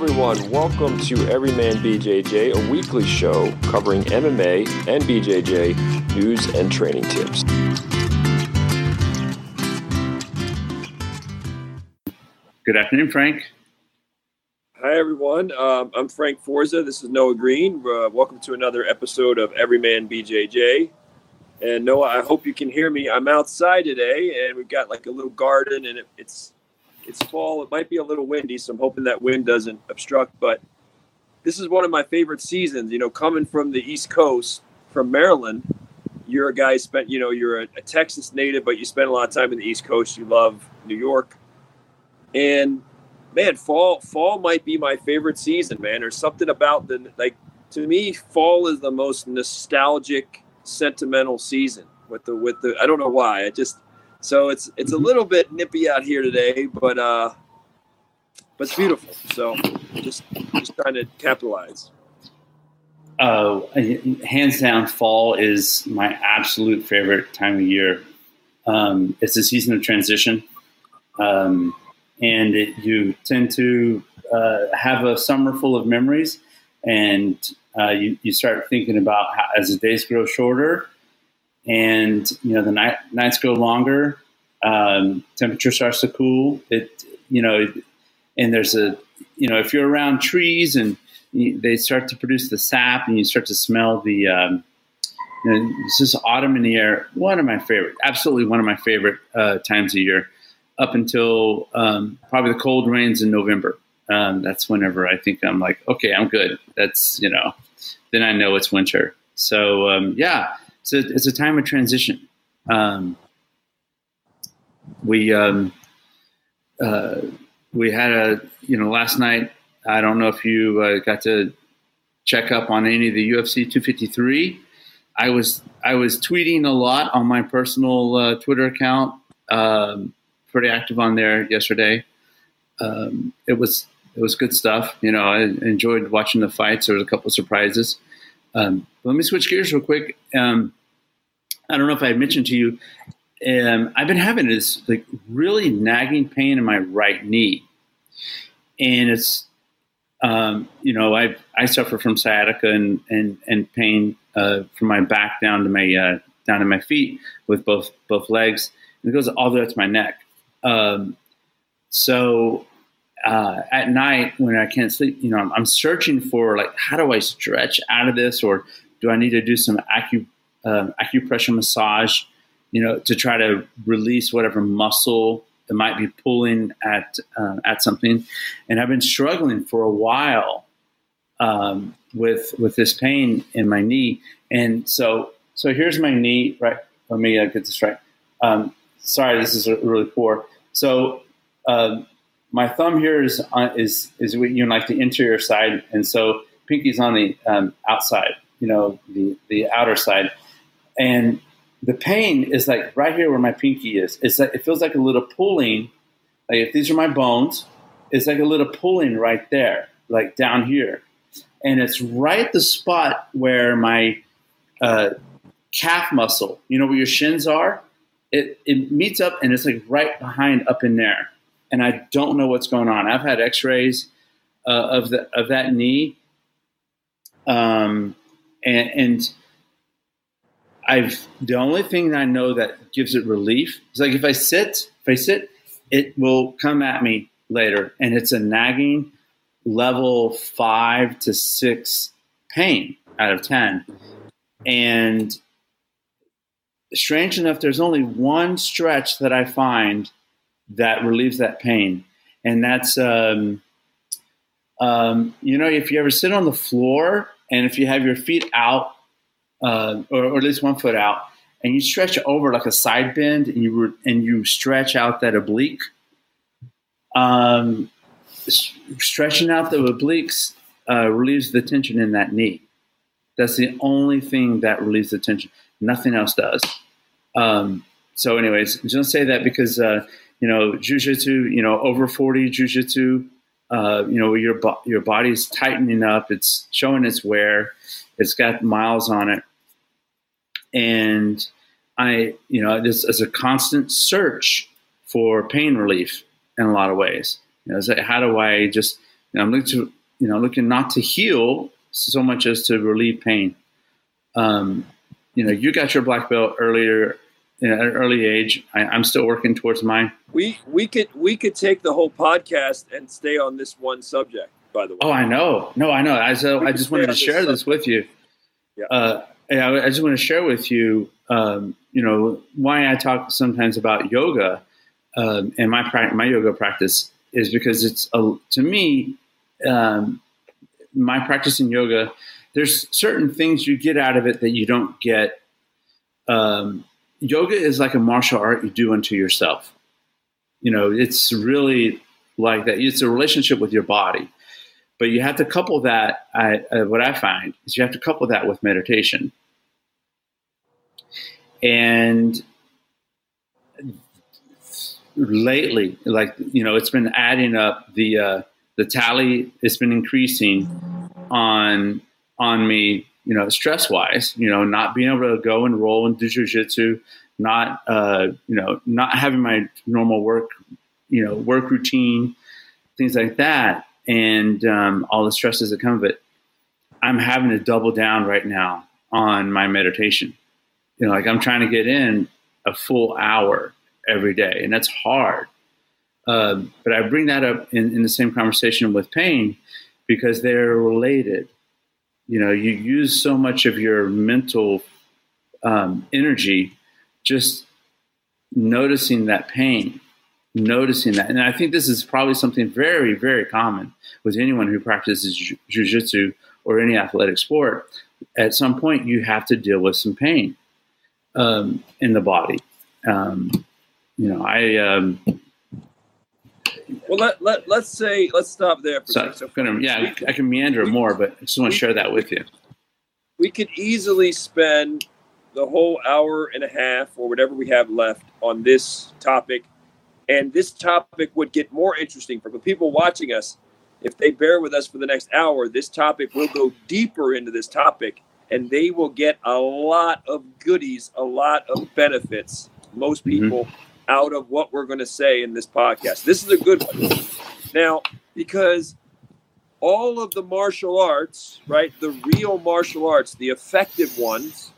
everyone. Welcome to Everyman BJJ, a weekly show covering MMA and BJJ news and training tips. Good afternoon, Frank. Hi, everyone. Um, I'm Frank Forza. This is Noah Green. Uh, welcome to another episode of Everyman BJJ. And Noah, I hope you can hear me. I'm outside today, and we've got like a little garden, and it, it's it's fall. It might be a little windy, so I'm hoping that wind doesn't obstruct. But this is one of my favorite seasons. You know, coming from the East Coast, from Maryland, you're a guy spent. You know, you're a, a Texas native, but you spend a lot of time in the East Coast. You love New York, and man, fall fall might be my favorite season, man. There's something about the like to me, fall is the most nostalgic, sentimental season with the with the I don't know why. I just so it's it's a mm-hmm. little bit nippy out here today, but uh but it's beautiful. So just just trying to capitalize. Uh, hands down, fall is my absolute favorite time of year. Um, it's a season of transition. Um, and it, you tend to uh, have a summer full of memories, and uh, you, you start thinking about how, as the days grow shorter, and you know the night, nights go longer. Um, temperature starts to cool. It you know, and there's a you know if you're around trees and they start to produce the sap, and you start to smell the um, it's just autumn in the air. One of my favorite, absolutely one of my favorite uh, times of year up until um, probably the cold rains in November. Um, that's whenever I think I'm like, okay, I'm good. That's you know, then I know it's winter. So um, yeah, it's a, it's a time of transition. Um, we um, uh, we had a you know last night. I don't know if you uh, got to check up on any of the UFC 253. I was I was tweeting a lot on my personal uh, Twitter account. Um, pretty active on there yesterday. Um, it was it was good stuff. You know, I enjoyed watching the fights. There was a couple surprises. Um, let me switch gears real quick. Um, I don't know if I mentioned to you. Um, I've been having this like really nagging pain in my right knee, and it's um, you know I I suffer from sciatica and and and pain uh, from my back down to my uh, down to my feet with both both legs, and it goes all the way up to my neck. Um, so uh, at night when I can't sleep, you know, I'm, I'm, searching for like, how do I stretch out of this, or do I need to do some acu, uh, acupressure massage, you know, to try to release whatever muscle that might be pulling at uh, at something. And I've been struggling for a while um, with with this pain in my knee. And so so here's my knee. Right, let me uh, get this right. Um, sorry, this is really poor. So uh, my thumb here is on, is is you know like the interior side, and so pinky's on the um, outside, you know, the the outer side, and the pain is like right here where my pinky is. It's like it feels like a little pulling. Like if these are my bones, it's like a little pulling right there, like down here, and it's right the spot where my uh, calf muscle, you know, where your shins are it, it meets up and it's like right behind up in there. And I don't know what's going on. I've had x-rays uh, of the, of that knee. Um, and, and I've, the only thing I know that gives it relief is like if I sit, if I sit, it will come at me later and it's a nagging level five to six pain out of 10. And strange enough, there's only one stretch that I find that relieves that pain, and that's um, um, you know if you ever sit on the floor and if you have your feet out, uh, or, or, at least one foot out, and you stretch over like a side bend, and you re- and you stretch out that oblique. Um, stretching out the obliques uh, relieves the tension in that knee. That's the only thing that relieves the tension. Nothing else does. Um, so, anyways, just say that because uh, you know jujitsu, you know, over forty jujitsu, uh, you know, your your body's tightening up. It's showing its wear. It's got miles on it, and I, you know, this is a constant search for pain relief in a lot of ways. You know, like, how do I just You know, I'm looking to you know looking not to heal so much as to relieve pain. Um, you know, you got your black belt earlier at an early age. I, I'm still working towards mine. We we could we could take the whole podcast and stay on this one subject. By the way. Oh, I know. No, I know. I so I just wanted to share this, this with you. Yeah. Uh, I, I just want to share with you. Um, you know why I talk sometimes about yoga um, and my pra- my yoga practice is because it's a, to me um, my practice in yoga. There's certain things you get out of it that you don't get. Um, yoga is like a martial art you do unto yourself. You know, it's really like that. It's a relationship with your body, but you have to couple that. I, uh, what I find is you have to couple that with meditation, and lately, like you know, it's been adding up the uh, the tally. It's been increasing on on me. You know, stress wise. You know, not being able to go and roll and do jujitsu, not uh, you know, not having my normal work, you know, work routine, things like that, and um, all the stresses that come of it. I'm having to double down right now on my meditation. You know, like I'm trying to get in a full hour every day, and that's hard. Um, but I bring that up in, in the same conversation with pain because they're related. You know, you use so much of your mental um, energy just noticing that pain, noticing that. And I think this is probably something very, very common with anyone who practices jujitsu or any athletic sport. At some point, you have to deal with some pain um, in the body. Um, you know, I. Well, let, let, let's say, let's stop there. For so, so gonna, yeah, I can meander we, more, but I just want to share that with you. We could easily spend the whole hour and a half or whatever we have left on this topic. And this topic would get more interesting for the people watching us. If they bear with us for the next hour, this topic will go deeper into this topic and they will get a lot of goodies, a lot of benefits. Most mm-hmm. people mm-hmm out of what we're going to say in this podcast. This is a good one. Now, because all of the martial arts, right, the real martial arts, the effective ones,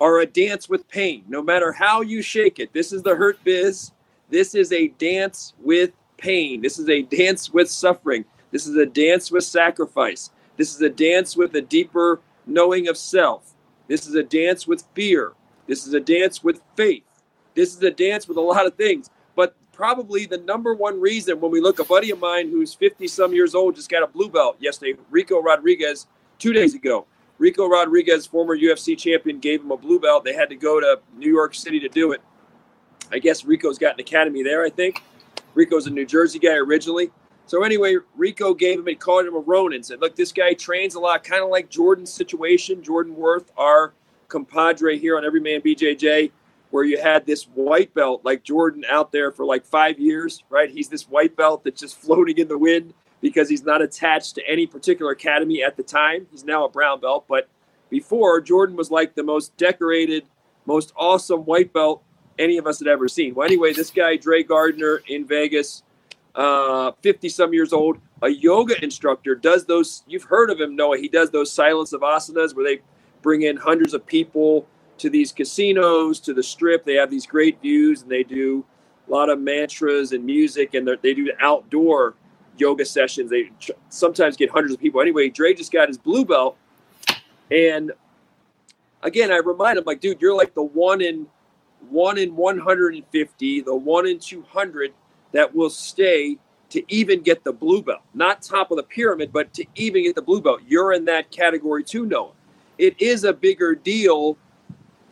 are a dance with pain. No matter how you shake it, this is the hurt biz. This is a dance with pain. This is a dance with suffering. This is a dance with sacrifice. This is a dance with a deeper knowing of self. This is a dance with fear. This is a dance with faith. This is a dance with a lot of things. But probably the number one reason when we look, a buddy of mine who's 50 some years old just got a blue belt yesterday, Ricco Rodriguez, two days ago. Ricco Rodriguez, former UFC champion, gave him a blue belt. They had to go to New York City to do it. I guess Ricco's got an academy there, I think. Ricco's a New Jersey guy originally. So anyway, Ricco gave him, he called him a Ronin, said, look, this guy trains a lot, kind of like Jordan's situation. Jordan Worth, our compadre here on Everyman BJJ where you had this white belt like Jordan out there for like five years, right? He's this white belt that's just floating in the wind because he's not attached to any particular academy at the time. He's now a brown belt, but before Jordan was like the most decorated, most awesome white belt any of us had ever seen. Well, anyway, this guy Dre Gardner in Vegas, uh, 50 some years old, a yoga instructor, does those. You've heard of him, Noah. He does those Silent Savasanas where they bring in hundreds of people to these casinos, to the strip. They have these great views and they do a lot of mantras and music and they do outdoor yoga sessions. They sometimes get hundreds of people. Anyway, Dre just got his blue belt. And again, I remind him, like, dude, you're like the one in one in 150, the one in 200 that will stay to even get the blue belt. Not top of the pyramid, but to even get the blue belt. You're in that category too, Noah. It is a bigger deal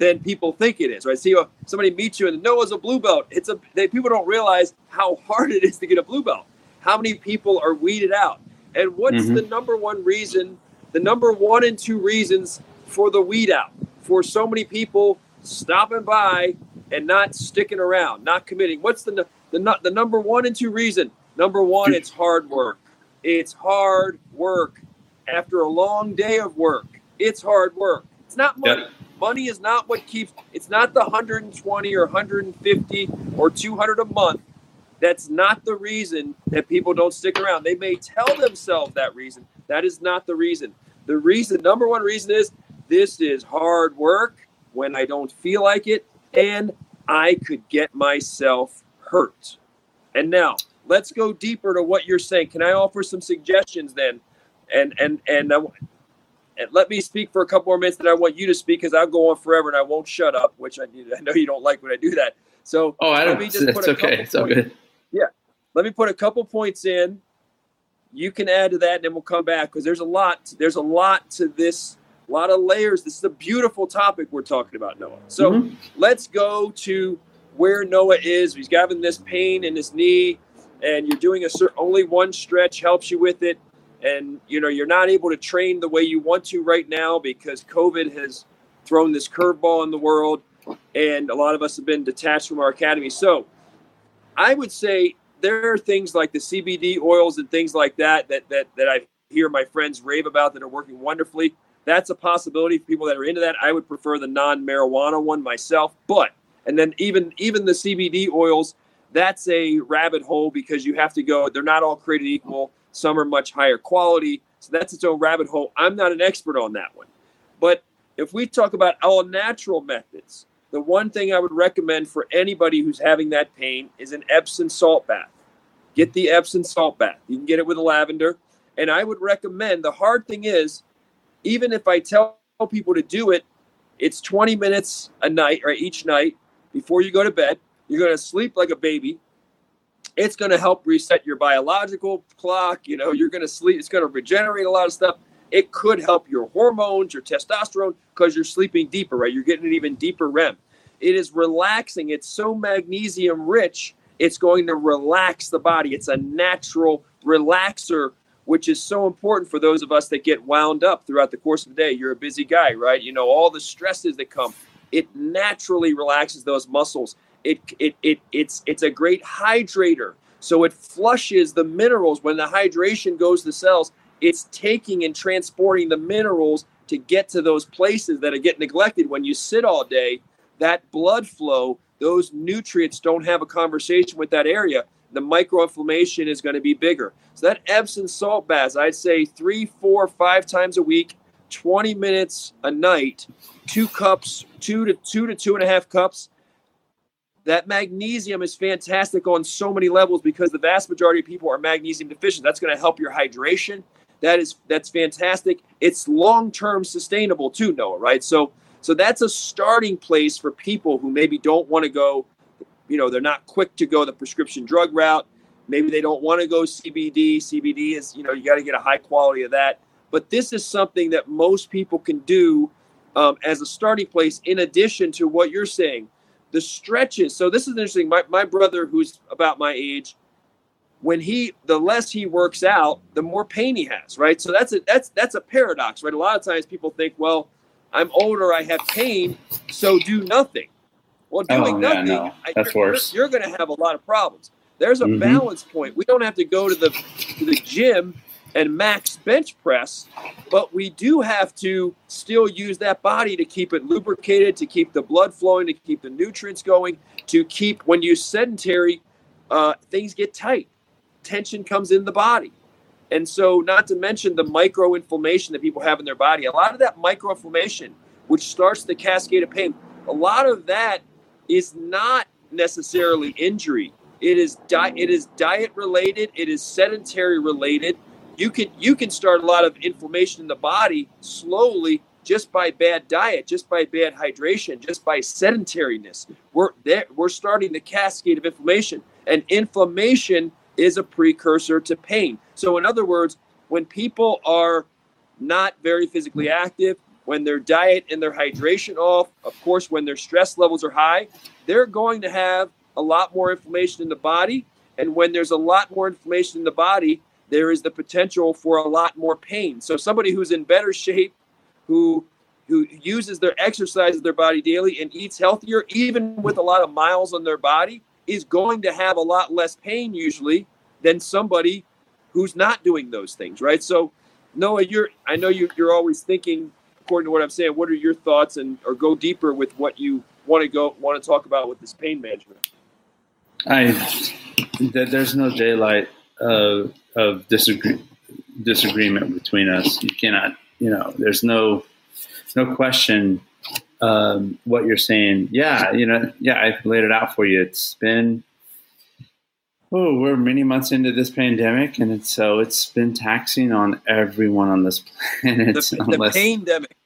than people think it is. Right? See, somebody meets you and Noah's a blue belt. It's a they, people don't realize how hard it is to get a blue belt. How many people are weeded out? And what's mm-hmm. the number one reason? The number one and two reasons for the weed out for so many people stopping by and not sticking around, not committing. What's the the the number one and two reason? Number one, it's hard work. It's hard work. After a long day of work, it's hard work. It's not money. Yep. Money is not what keeps. It's not the 120 or 150 or 200 a month that's not the reason that people don't stick around. They may tell themselves that reason. That is not the reason. The reason, number one reason is this is hard work when I don't feel like it, and I could get myself hurt. And now let's go deeper to what you're saying. Can I offer some suggestions then? And and and, and let me speak for a couple more minutes. That I want you to speak because I'll go on forever and I won't shut up. Which I, I know you don't like when I do that. So oh, I don't. Let me just put a okay. It's all good. Yeah, let me put a couple points in. You can add to that, and then we'll come back because there's a lot. There's a lot to this. A lot of layers. This is a beautiful topic we're talking about, Noah. So mm-hmm. let's go to where Noah is. He's having this pain in his knee, and you're doing a certain, only one stretch helps you with it, and you know you're not able to train the way you want to right now because COVID has thrown this curveball in the world, and a lot of us have been detached from our academy. So I would say there are things like the CBD oils and things like that that that that I hear my friends rave about that are working wonderfully. That's a possibility for people that are into that. I would prefer the non-marijuana one myself, but and then even even the CBD oils, that's a rabbit hole because you have to go. They're not all created equal. Some are much higher quality, so that's its own rabbit hole. I'm not an expert on that one, but if we talk about all natural methods, the one thing I would recommend for anybody who's having that pain is an Epsom salt bath. Get the Epsom salt bath. You can get it with a lavender. And I would recommend the hard thing is, even if I tell people to do it, it's 20 minutes a night or each night before you go to bed. You're going to sleep like a baby. It's going to help reset your biological clock. You know, you're going to sleep. It's going to regenerate a lot of stuff. It could help your hormones, your testosterone, because you're sleeping deeper, right? You're getting an even deeper REM. It is relaxing. It's so magnesium rich, it's going to relax the body. It's a natural relaxer, which is so important for those of us that get wound up throughout the course of the day. You're a busy guy, right? You know, all the stresses that come. It naturally relaxes those muscles. It, it, it, it's, it's a great hydrator. So it flushes the minerals. When the hydration goes to cells, it's taking and transporting the minerals to get to those places that get neglected when you sit all day that blood flow those nutrients don't have a conversation with that area the microinflammation is going to be bigger so that epsom salt baths i'd say three four five times a week 20 minutes a night two cups two to two to two and a half cups that magnesium is fantastic on so many levels because the vast majority of people are magnesium deficient that's going to help your hydration that is that's fantastic. It's long term sustainable too, Noah. Right? So so that's a starting place for people who maybe don't want to go. You know, they're not quick to go the prescription drug route. Maybe they don't want to go CBD. CBD is you know you got to get a high quality of that. But this is something that most people can do um, as a starting place. In addition to what you're saying, the stretches. So this is interesting. My my brother, who's about my age, when he the less he works out, the more pain he has, right? So that's a that's that's a paradox, right? A lot of times people think, well, I'm older, I have pain, so do nothing. Well, doing oh, nothing, yeah, no. that's you're, worse. You're, going to have a lot of problems. There's a mm-hmm. balance point. We don't have to go to the to the gym and max bench press, but we do have to still use that body to keep it lubricated, to keep the blood flowing, to keep the nutrients going, to keep when you sedentary, uh, things get tight tension comes in the body. And so, not to mention the microinflammation that people have in their body, a lot of that microinflammation, which starts the cascade of pain, a lot of that is not necessarily injury. It is di- it is diet related. It is sedentary related. You can you can start a lot of inflammation in the body slowly just by bad diet, just by bad hydration, just by sedentariness. We're there, we're starting the cascade of inflammation, and inflammation is a precursor to pain. So, in other words, when people are not very physically active, when their diet and their hydration off, of course, when their stress levels are high, they're going to have a lot more inflammation in the body. And when there's a lot more inflammation in the body, there is the potential for a lot more pain. So somebody who's in better shape, who who uses their exercises their body daily and eats healthier, even with a lot of miles on their body, is going to have a lot less pain usually than somebody who's not doing those things, right? So, Noah, you're I know you, you're always thinking according to what I'm saying. What are your thoughts, and or go deeper with what you want to go want to talk about with this pain management? I there's no daylight of, of disagree, disagreement between us. You cannot, you know, there's no no question um, what you're saying. Yeah, you know, yeah, I've laid it out for you. It's been oh, we're many months into this pandemic, and it's, so it's been taxing on everyone on this planet. The, the pandemic.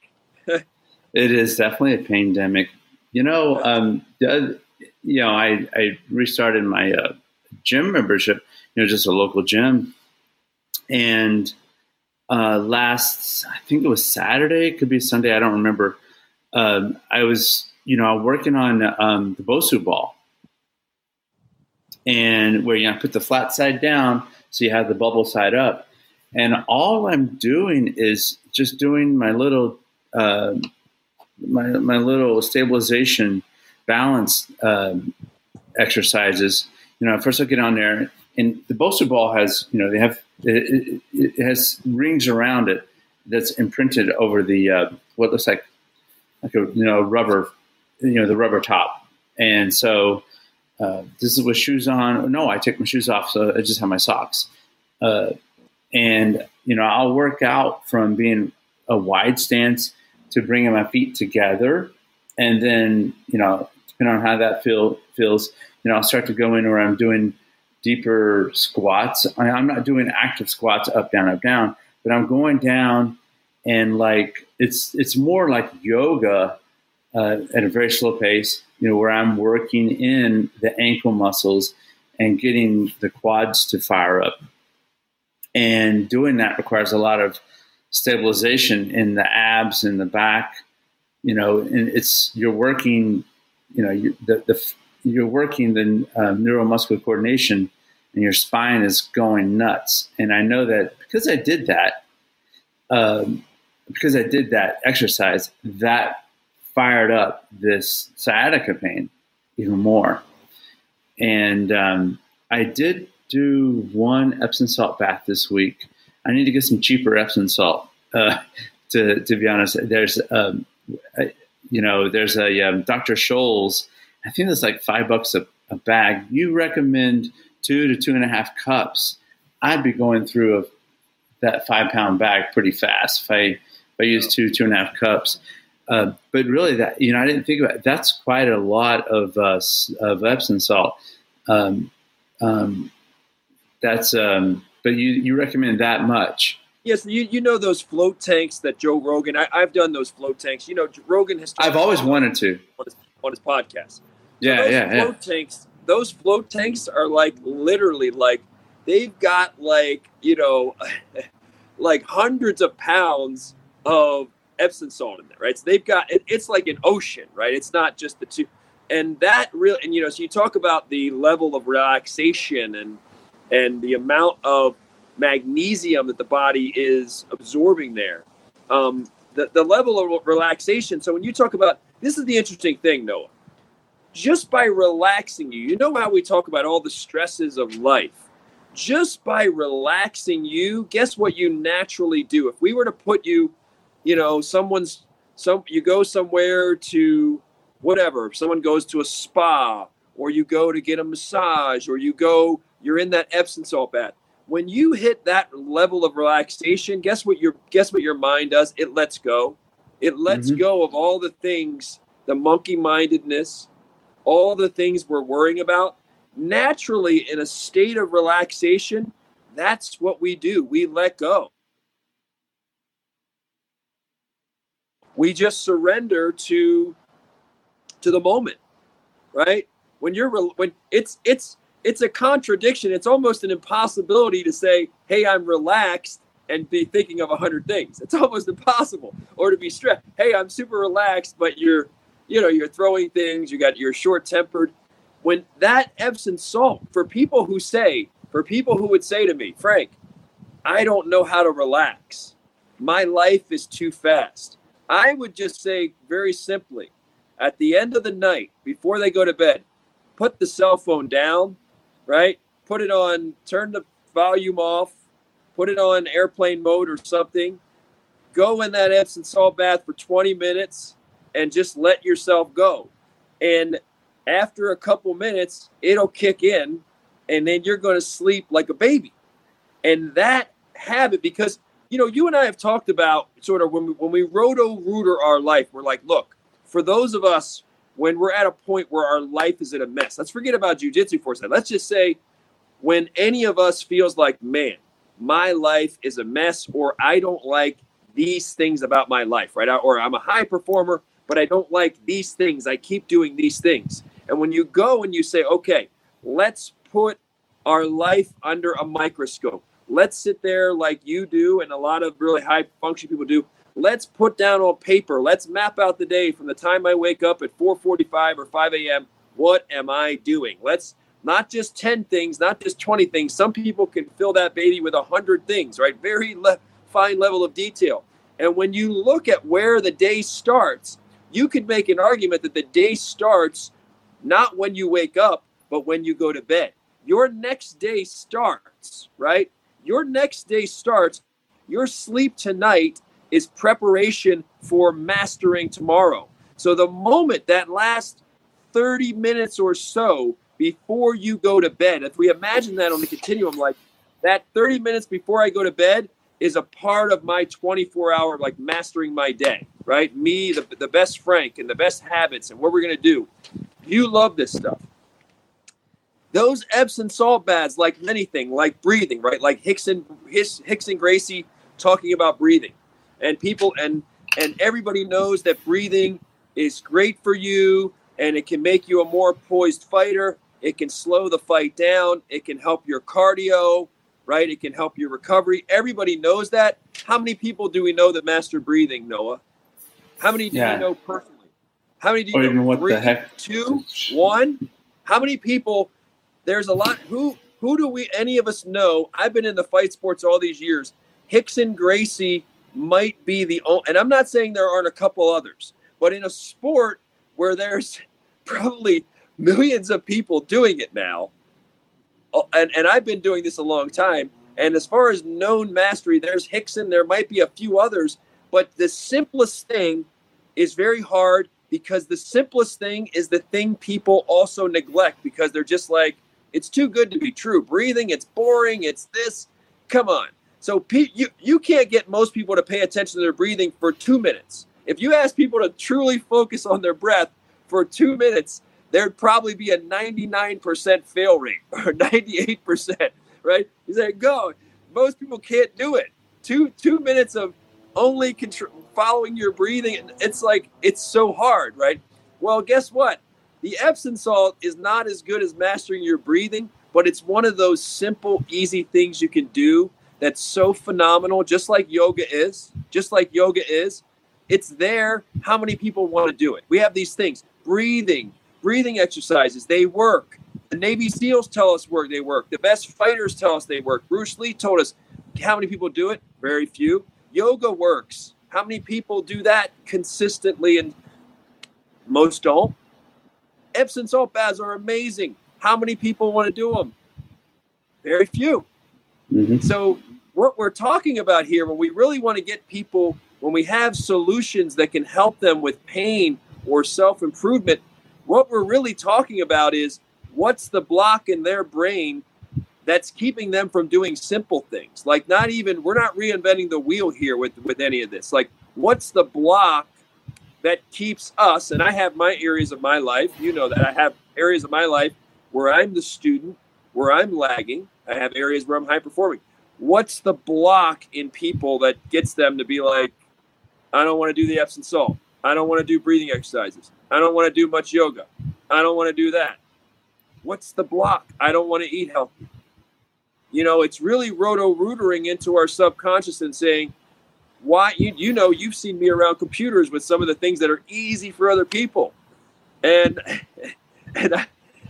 it is definitely a pandemic. You know, um, you know, I I restarted my uh, gym membership. You know, just a local gym, and uh, last I think it was Saturday, it could be Sunday, I don't remember. Um, I was, you know, working on um, the Bosu ball, and where you know, put the flat side down so you have the bubble side up, and all I'm doing is just doing my little, uh, my my little stabilization balance um, exercises. You know, first I get on there, and the Bosu ball has, you know, they have it, it, has rings around it that's imprinted over the uh, what looks like like a you know rubber, you know, the rubber top. And so uh, this is with shoes on. No, I take my shoes off, so I just have my socks. Uh, and you know, I'll work out from being a wide stance to bringing my feet together, and then you know, depending on how that feel feels, you know, I'll start to go in where I'm doing deeper squats. I am not doing active squats up, down, up, down, but I'm going down and like it's it's more like yoga uh, at a very slow pace. You know, where I'm working in the ankle muscles and getting the quads to fire up. And doing that requires a lot of stabilization in the abs and the back. You know, and it's you're working. You know, you, the, the you're working the uh, neuromuscular coordination and your spine is going nuts. And I know that because I did that, um, because I did that exercise, that fired up this sciatica pain even more. And um, I did do one Epsom salt bath this week. I need to get some cheaper Epsom salt. Uh, to to be honest, there's um, you know there's a um, Dr. Scholl's. I think it's like five bucks a, a bag. You recommend two to two and a half cups, I'd be going through a, that five pound bag pretty fast if I if I use two two and a half cups. Uh, but really, that you know, I didn't think about it. that's quite a lot of uh, of Epsom salt. Um, um, that's um, but you you recommend that much? Yes, you you know those float tanks that Joe Rogan. I, have done those float tanks. You know, Rogan has. I've always wanted to on his, on his podcast. So yeah, yeah, float yeah. tanks those float tanks are like literally like they've got like you know like hundreds of pounds of Epsom salt in there, right? So they've got it, it's like an ocean, right? It's not just the two, and that really and you know so you talk about the level of relaxation and and the amount of magnesium that the body is absorbing there. Um, the, the level of relaxation. So when you talk about this is the interesting thing, Noah just by relaxing you. You know how we talk about all the stresses of life. Just by relaxing you, guess what you naturally do? If we were to put you, you know, someone's some you go somewhere to whatever, if someone goes to a spa or you go to get a massage or you go you're in that Epsom salt bath. When you hit that level of relaxation, guess what your guess what your mind does? It lets go. It lets mm-hmm. go of all the things, the monkey mindedness, all the things we're worrying about, naturally in a state of relaxation, that's what we do. We let go. We just surrender to to the moment. Right? When you're when it's it's it's a contradiction. It's almost an impossibility to say, "Hey, I'm relaxed." and be thinking of a hundred things. It's almost impossible. Or to be stressed. Hey, I'm super relaxed, but you're you know, you're throwing things, you got you're short tempered. When that Epsom salt, for people who say, for people who would say to me, Frank, I don't know how to relax. My life is too fast. I would just say very simply, at the end of the night, before they go to bed, put the cell phone down, right? Put it on, turn the volume off, put it on airplane mode or something. Go in that Epsom salt bath for 20 minutes and just let yourself go. And after a couple minutes, it'll kick in and then you're going to sleep like a baby. And that habit, because you know, you and I have talked about sort of when we, when we roto rooter our life, we're like, look, for those of us when we're at a point where our life is in a mess, let's forget about jujitsu for a second. Let's just say when any of us feels like, man, my life is a mess, or I don't like these things about my life, right? Or I'm a high performer, but I don't like these things. I keep doing these things. And when you go and you say, okay, let's put our life under a microscope. Let's sit there like you do and a lot of really high function people do. Let's put down on paper. Let's map out the day from the time I wake up at 4:45 or 5 a.m. What am I doing? Let's not just 10 things, not just 20 things. Some people can fill that baby with 100 things, right? Very le- fine level of detail. And when you look at where the day starts, you could make an argument that the day starts not when you wake up, but when you go to bed. Your next day starts, right? Your next day starts. Your sleep tonight is preparation for mastering tomorrow. So the moment that last 30 minutes or so before you go to bed, if we imagine that on the continuum, like that 30 minutes before I go to bed is a part of my 24 hour, like mastering my day, right? Me, the, the best Frank, and the best habits, and what we're going to do. You love this stuff. Those Epsom salt baths, like anything, like breathing, right? Like Rickson, Rickson Gracie talking about breathing, and people and and everybody knows that breathing is great for you, and it can make you a more poised fighter. It can slow the fight down. It can help your cardio, right? It can help your recovery. Everybody knows that. How many people do we know that master breathing, Noah? How many do yeah. you know personally? How many do you or know? What Three, the heck? Two, one. How many people? There's a lot. Who who do we? Any of us know? I've been in the fight sports all these years. Rickson Gracie might be the only, and I'm not saying there aren't a couple others, but in a sport where there's probably millions of people doing it now, Oh, and, and I've been doing this a long time. And as far as known mastery, there's Rickson, there might be a few others, but the simplest thing is very hard because the simplest thing is the thing people also neglect because they're just like, it's too good to be true. Breathing, it's boring, it's this. Come on. So you, you can't get most people to pay attention to their breathing for two minutes. If you ask people to truly focus on their breath for two minutes, there'd probably be a 99% fail rate or 98%, right? You say, go. Most people can't do it. Two two minutes of only control, following your breathing. It's like it's so hard, right? Well, guess what? The Epsom salt is not as good as mastering your breathing, but it's one of those simple, easy things you can do that's so phenomenal, just like yoga is, just like yoga is. It's there. How many people want to do it? We have these things breathing, breathing exercises. They work. The Navy SEALs tell us work. They work. The best fighters tell us they work. Bruce Lee told us how many people do it? Very few. Yoga works. How many people do that consistently? And most don't. Epsom salt baths are amazing. How many people want to do them? Very few. Mm-hmm. So, what we're talking about here, when we really want to get people, when we have solutions that can help them with pain or self improvement, what we're really talking about is what's the block in their brain that's keeping them from doing simple things. Like not even we're not reinventing the wheel here with with any of this. Like what's the block that keeps us and I have my areas of my life, you know that I have areas of my life where I'm the student, where I'm lagging. I have areas where I'm high performing. What's the block in people that gets them to be like I don't want to do the Epsom salt. I don't want to do breathing exercises. I don't want to do much yoga. I don't want to do that. What's the block? I don't want to eat healthy you know, it's really roto rootering into our subconscious and saying, why you you know you've seen me around computers with some of the things that are easy for other people, and and I,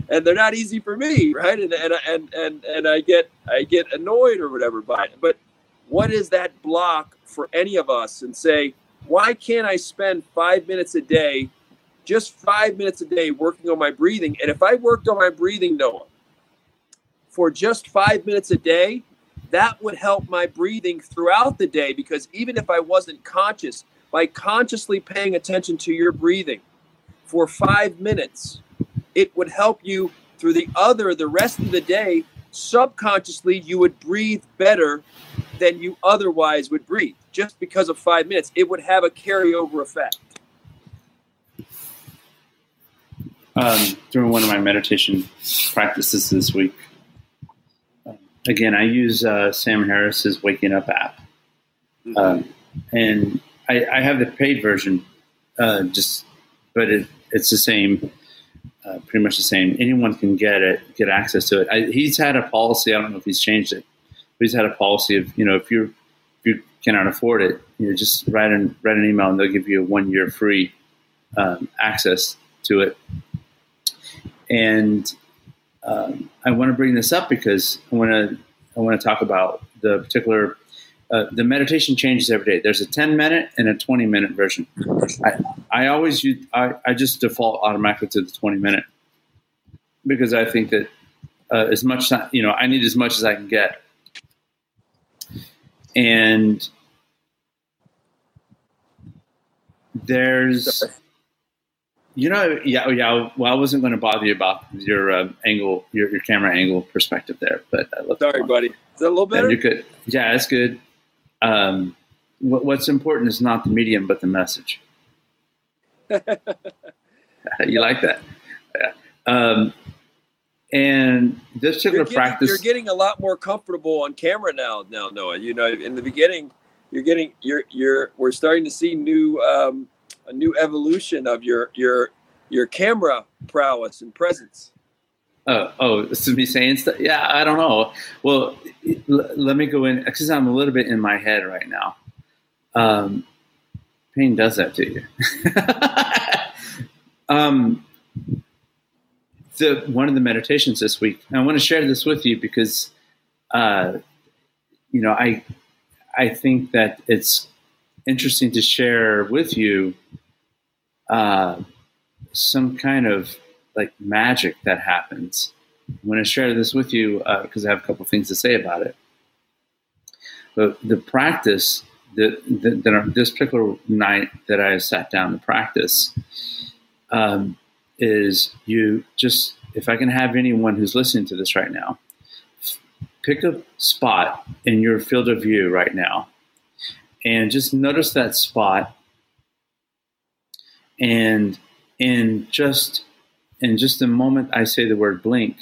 and they're not easy for me, right? And and and and and I get I get annoyed or whatever by it. But what is that block for any of us? And say, why can't I spend five minutes a day, just five minutes a day, working on my breathing? And if I worked on my breathing, Noah, for just five minutes a day, that would help my breathing throughout the day because even if I wasn't conscious, by consciously paying attention to your breathing for five minutes, it would help you through the other the rest of the day, subconsciously you would breathe better than you otherwise would breathe just because of five minutes. It would have a carryover effect. Um, during one of my meditation practices this week, um, again, I use uh, Sam Harris's Waking Up app. Mm-hmm. Um, and I, I, have the paid version, uh, just, but it, it's the same uh, pretty much the same. Anyone can get it, get access to it. I, he's had a policy. I don't know if he's changed it, but he's had a policy of you know if you if you cannot afford it, you know just write an write an email and they'll give you a one year free um, access to it. And um, I want to bring this up because I want to I want to talk about the particular uh, the meditation changes every day. There's a 10 minute and a 20 minute version. I, I always use, I, I just default automatically to the 20 minute because I think that uh, as much, time, you know, I need as much as I can get. And there's, you know, yeah, yeah. Well, I wasn't going to bother you about your uh, angle, your, your camera angle perspective there, but I love. Sorry, buddy. Is that a little better? you could, yeah, that's good um, what, what's important is not the medium, but the message. you like that? Yeah. Um, and this particular you're getting, practice, you're getting a lot more comfortable on camera now. Now, Noah, you know, in the beginning, you're getting, you're, you're, we're starting to see new, um, a new evolution of your, your, your camera prowess and presence. Oh, oh, this is me saying stuff. Yeah, I don't know. Well, l- let me go in because I'm a little bit in my head right now. Um, pain does that to you. um, the one of the meditations this week. And I want to share this with you because, uh, you know, I I think that it's interesting to share with you uh, some kind of like magic that happens. I'm going to share this with you because uh, I have a couple things to say about it. But the practice that, that, that this particular night that I sat down to practice um, is you just, if I can have anyone who's listening to this right now, pick a spot in your field of view right now and just notice that spot and and just in just the moment I say the word blink,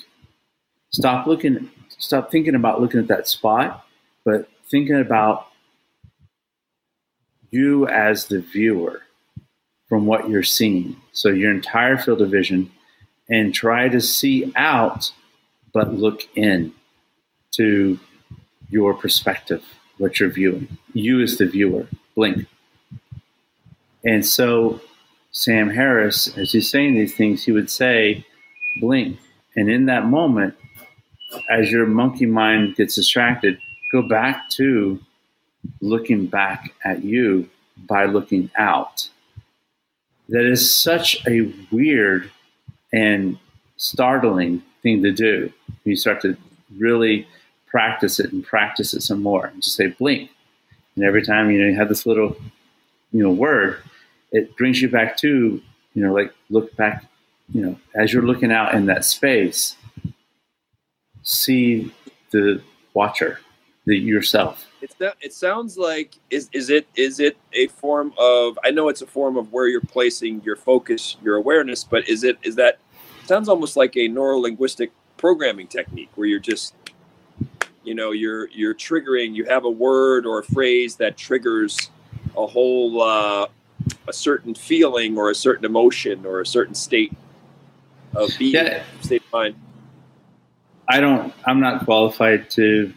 stop looking, stop thinking about looking at that spot, but thinking about you as the viewer from what you're seeing. So your entire field of vision and try to see out, but look in to your perspective, what you're viewing. You as the viewer, blink. And so Sam Harris, as he's saying these things, he would say, blink. And in that moment, as your monkey mind gets distracted, go back to looking back at you by looking out. That is such a weird and startling thing to do. You start to really practice it and practice it some more. And just say blink. And every time you know you have this little you know word, it brings you back to you know like look back you know as you're looking out in that space see the watcher the yourself it's that it sounds like is is it is it a form of i know it's a form of where you're placing your focus your awareness but is it is that sounds almost like a neuro linguistic programming technique where you're just you know you're you're triggering you have a word or a phrase that triggers a whole uh, a certain feeling or a certain emotion or a certain state of being, yeah. state of mind. I don't. I'm not qualified to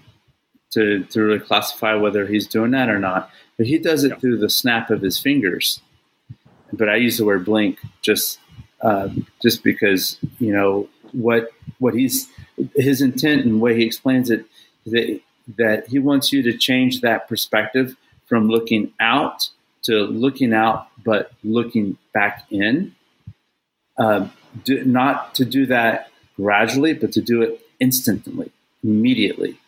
to to really classify whether he's doing that or not. But he does it yeah. through the snap of his fingers. But I use the word blink just uh, just because you know what what he's his intent and the way he explains it that that he wants you to change that perspective from looking out to looking out, but looking back in. Um, do, not to do that gradually, but to do it instantly, immediately,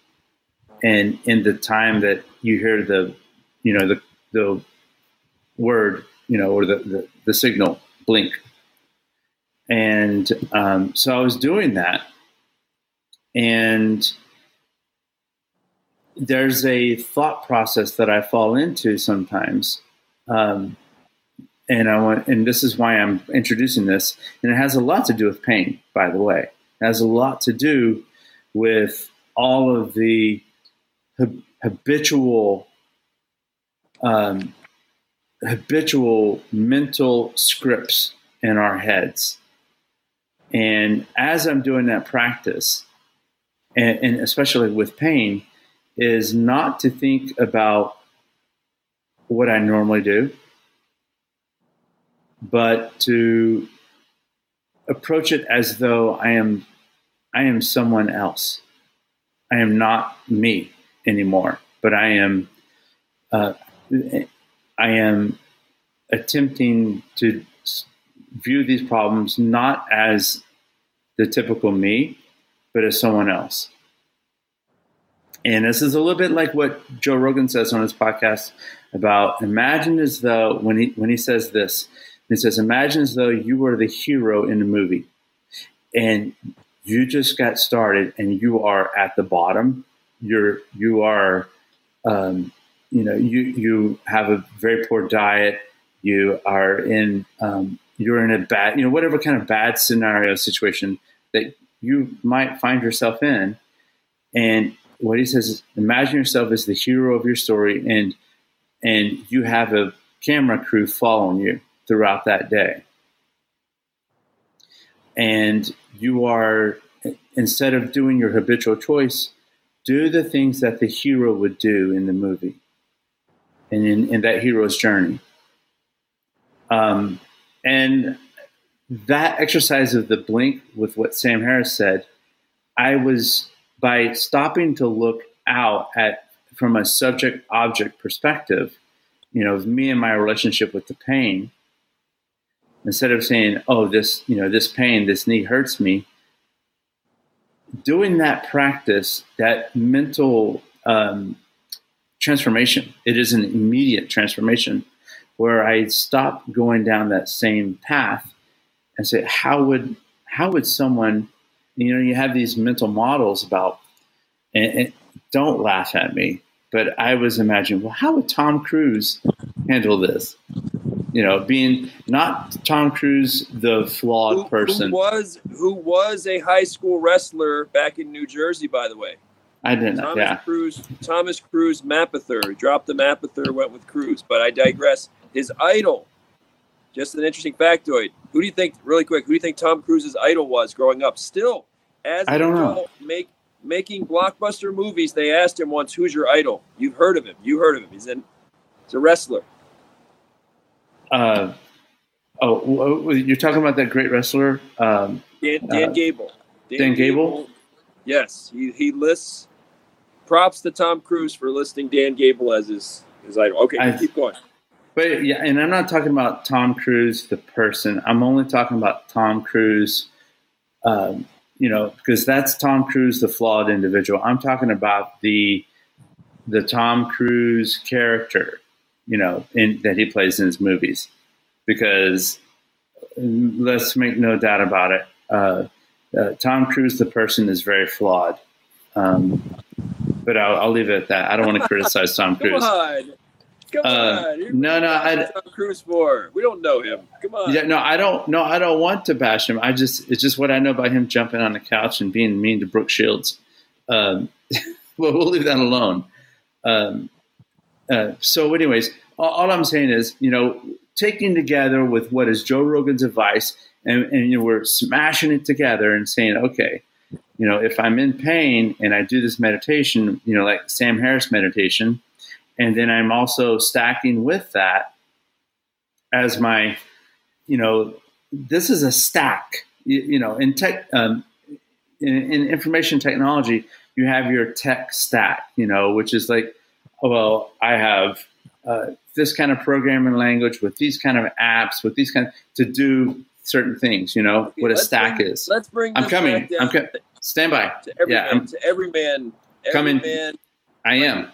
and in the time that you hear the, you know, the the word, you know, or the the, the signal blink, And um, so I was doing that. And there's a thought process that I fall into sometimes. Um, and I want, and this is why I'm introducing this. And it has a lot to do with pain, by the way. It has a lot to do with all of the habitual um, habitual mental scripts in our heads. And as I'm doing that practice, and, and, especially with pain, is not to think about what I normally do, but to approach it as though I am I am someone else. I am not me anymore, but I am uh, I am attempting to view these problems not as the typical me, but as someone else. And this is a little bit like what Joe Rogan says on his podcast about imagine as though when he when he says this, he says, imagine as though you were the hero in the movie and you just got started and you are at the bottom. You're you are um, you know you you have a very poor diet. You are in um, you're in a bad you know whatever kind of bad scenario situation that you might find yourself in. And what he says is imagine yourself as the hero of your story and and you have a camera crew following you throughout that day. And you are instead of doing your habitual choice do the things that the hero would do in the movie and in, in that hero's journey. Um, and that exercise of the blink with what Sam Harris said, I was by stopping to look out at from a subject object perspective, you know, me and my relationship with the pain, instead of saying, oh, this, you know, this pain, this knee hurts me, doing that practice, that mental um, transformation. It is an immediate transformation where I stop going down that same path and say, how would how would someone, you know, you have these mental models about, and, and don't laugh at me, but I was imagining, well, how would Tom Cruise handle this? You know, being not Tom Cruise, the flawed who, person, who was who was a high school wrestler back in New Jersey, by the way. I didn't. Thomas yeah. Cruise, Thomas Cruise, Mapother dropped the Mapother, went with Cruise. But I digress. His idol, just an interesting factoid. Who do you think, really quick? Who do you think Tom Cruise's idol was growing up? Still, as I don't know. Make making blockbuster movies. They asked him once, "Who's your idol?" You've heard of him. You heard of him. He's in. He's a wrestler. Uh, oh, you're talking about that great wrestler, um, Dan, Dan uh, Gable. Dan, Dan Gable? Gable. Yes, he, he lists props to Tom Cruise for listing Dan Gable as his his idol. Okay, I, keep going. But yeah, and I'm not talking about Tom Cruise the person. I'm only talking about Tom Cruise. Um, you know, because that's Tom Cruise, the flawed individual. I'm talking about the the Tom Cruise character, you know, in, that he plays in his movies. Because let's make no doubt about it, uh, uh, Tom Cruise, the person, is very flawed. Um, but I'll, I'll, leave it at that. I don't want to criticize Tom Cruise. Come on. Come uh, on. No, no, I Tom Cruise for. We don't know him. Come on. Yeah, no, I don't. No, I don't want to bash him. I just it's just what I know about him jumping on the couch and being mean to Brooke Shields. Um, well, we'll leave that alone. Um, uh, so, anyways, all, all, I'm saying is, you know, taking together with what is Joe Rogan's advice, and, and you know, we're smashing it together and saying, okay, you know, if I'm in pain and I do this meditation, you know, like Sam Harris meditation, and then I'm also stacking with that as my, you know, this is a stack. You, you know, in tech, um, in, in, information technology, you have your tech stack. You know, which is like, well, I have uh, this kind of programming language with these kind of apps with these kind of, to do certain things. You know okay, what a stack bring, is. Let's bring. I'm coming. I'm coming. Stand by. To every yeah, man, to every man. Every coming. Man, I am.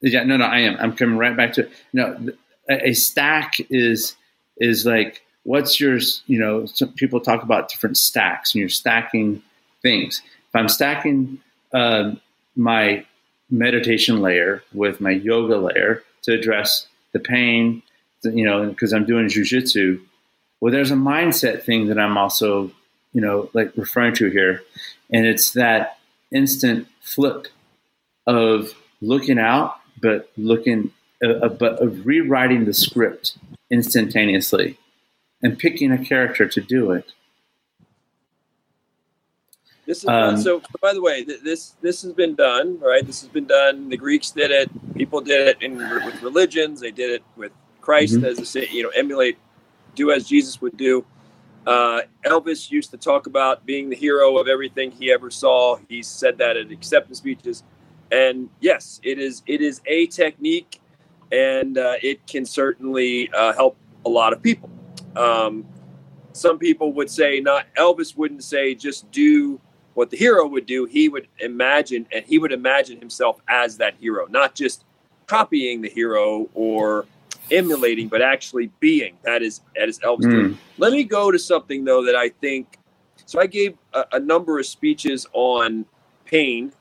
Yeah, no, no, I am. I'm coming right back to no. A, a stack is is like what's your you know some people talk about different stacks and you're stacking things if i'm stacking uh, my meditation layer with my yoga layer to address the pain you know because i'm doing jujitsu well there's a mindset thing that i'm also you know like referring to here and it's that instant flip of looking out but looking uh, uh but of rewriting the script instantaneously and picking a character to do it. This is um, so. By the way, this this has been done, right? This has been done. The Greeks did it. People did it in with religions. They did it with Christ mm-hmm. as a you know emulate, do as Jesus would do. Uh, Elvis used to talk about being the hero of everything he ever saw. He said that at acceptance speeches, and yes, it is it is a technique, and uh, it can certainly uh, help a lot of people. Um, some people would say not Elvis wouldn't say just do what the hero would do. He would imagine and he would imagine himself as that hero, not just copying the hero or emulating, but actually being. That is that is Elvis. Mm. Let me go to something though that I think. So I gave a, a number of speeches on pain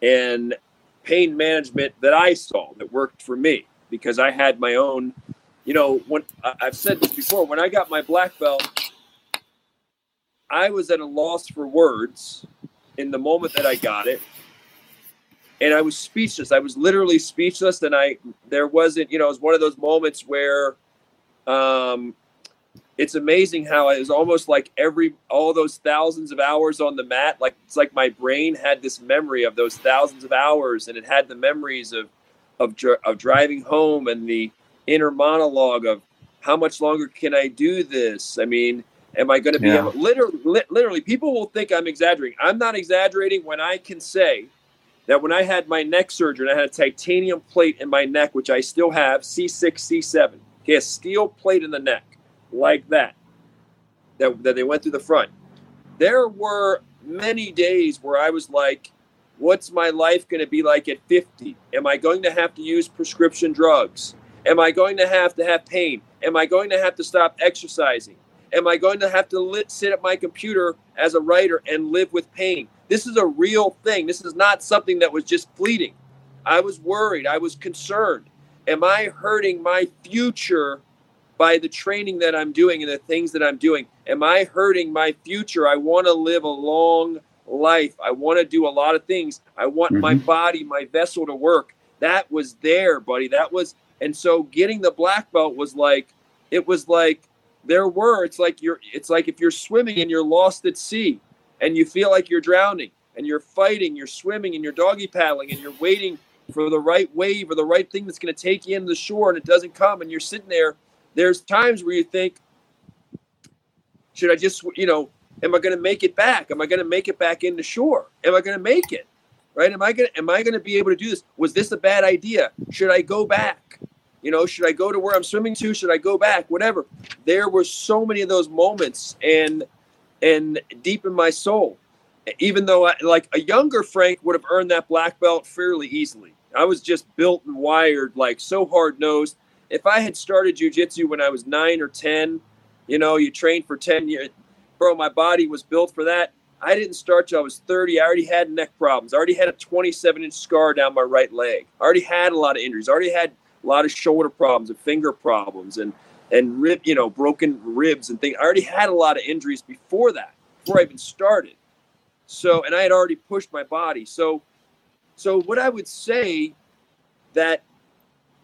and pain management that I saw that worked for me because I had my own you know, when I've said this before, when I got my black belt, I was at a loss for words in the moment that I got it. And I was speechless. I was literally speechless. And I, there wasn't, you know, it was one of those moments where, um, it's amazing how it was almost like every all those thousands of hours on the mat like it's like my brain had this memory of those thousands of hours and it had the memories of of, of driving home and the inner monologue of how much longer can I do this? I mean, am I going to be yeah. able, literally, literally, people will think I'm exaggerating. I'm not exaggerating when I can say that when I had my neck surgery and I had a titanium plate in my neck, which I still have, C6, C7, okay, a steel plate in the neck like that, that, that they went through the front. There were many days where I was like, what's my life going to be like at 50? Am I going to have to use prescription drugs? Am I going to have to have pain? Am I going to have to stop exercising? Am I going to have to lit, sit at my computer as a writer and live with pain? This is a real thing. This is not something that was just fleeting. I was worried. I was concerned. Am I hurting my future by the training that I'm doing and the things that I'm doing? Am I hurting my future? I want to live a long life. I want to do a lot of things. I want mm-hmm. my body, my vessel to work. That was there, buddy. That was and so getting the black belt was like, it was like there were, it's like you're, it's like if you're swimming and you're lost at sea and you feel like you're drowning and you're fighting, you're swimming and you're doggy paddling and you're waiting for the right wave or the right thing that's going to take you into the shore and it doesn't come and you're sitting there. There's times where you think, should I just, you know, am I going to make it back? Am I going to make it back into shore? Am I going to make it? Right? Am I going to, am I going to be able to do this? Was this a bad idea? Should I go back? You know, should I go to where I'm swimming to? Should I go back? Whatever. There were so many of those moments, and and deep in my soul, even though I, like a younger Frank would have earned that black belt fairly easily. I was just built and wired like so hard nosed. If I had started jujitsu when I was nine or ten, you know, you trained for ten years, bro. My body was built for that. I didn't start till I was 30. I already had neck problems. I already had a 27 inch scar down my right leg. I already had a lot of injuries. I already had a lot of shoulder problems and finger problems and and rib, you know, broken ribs and things. I already had a lot of injuries before that, before I even started. So, and I had already pushed my body. So, so what I would say that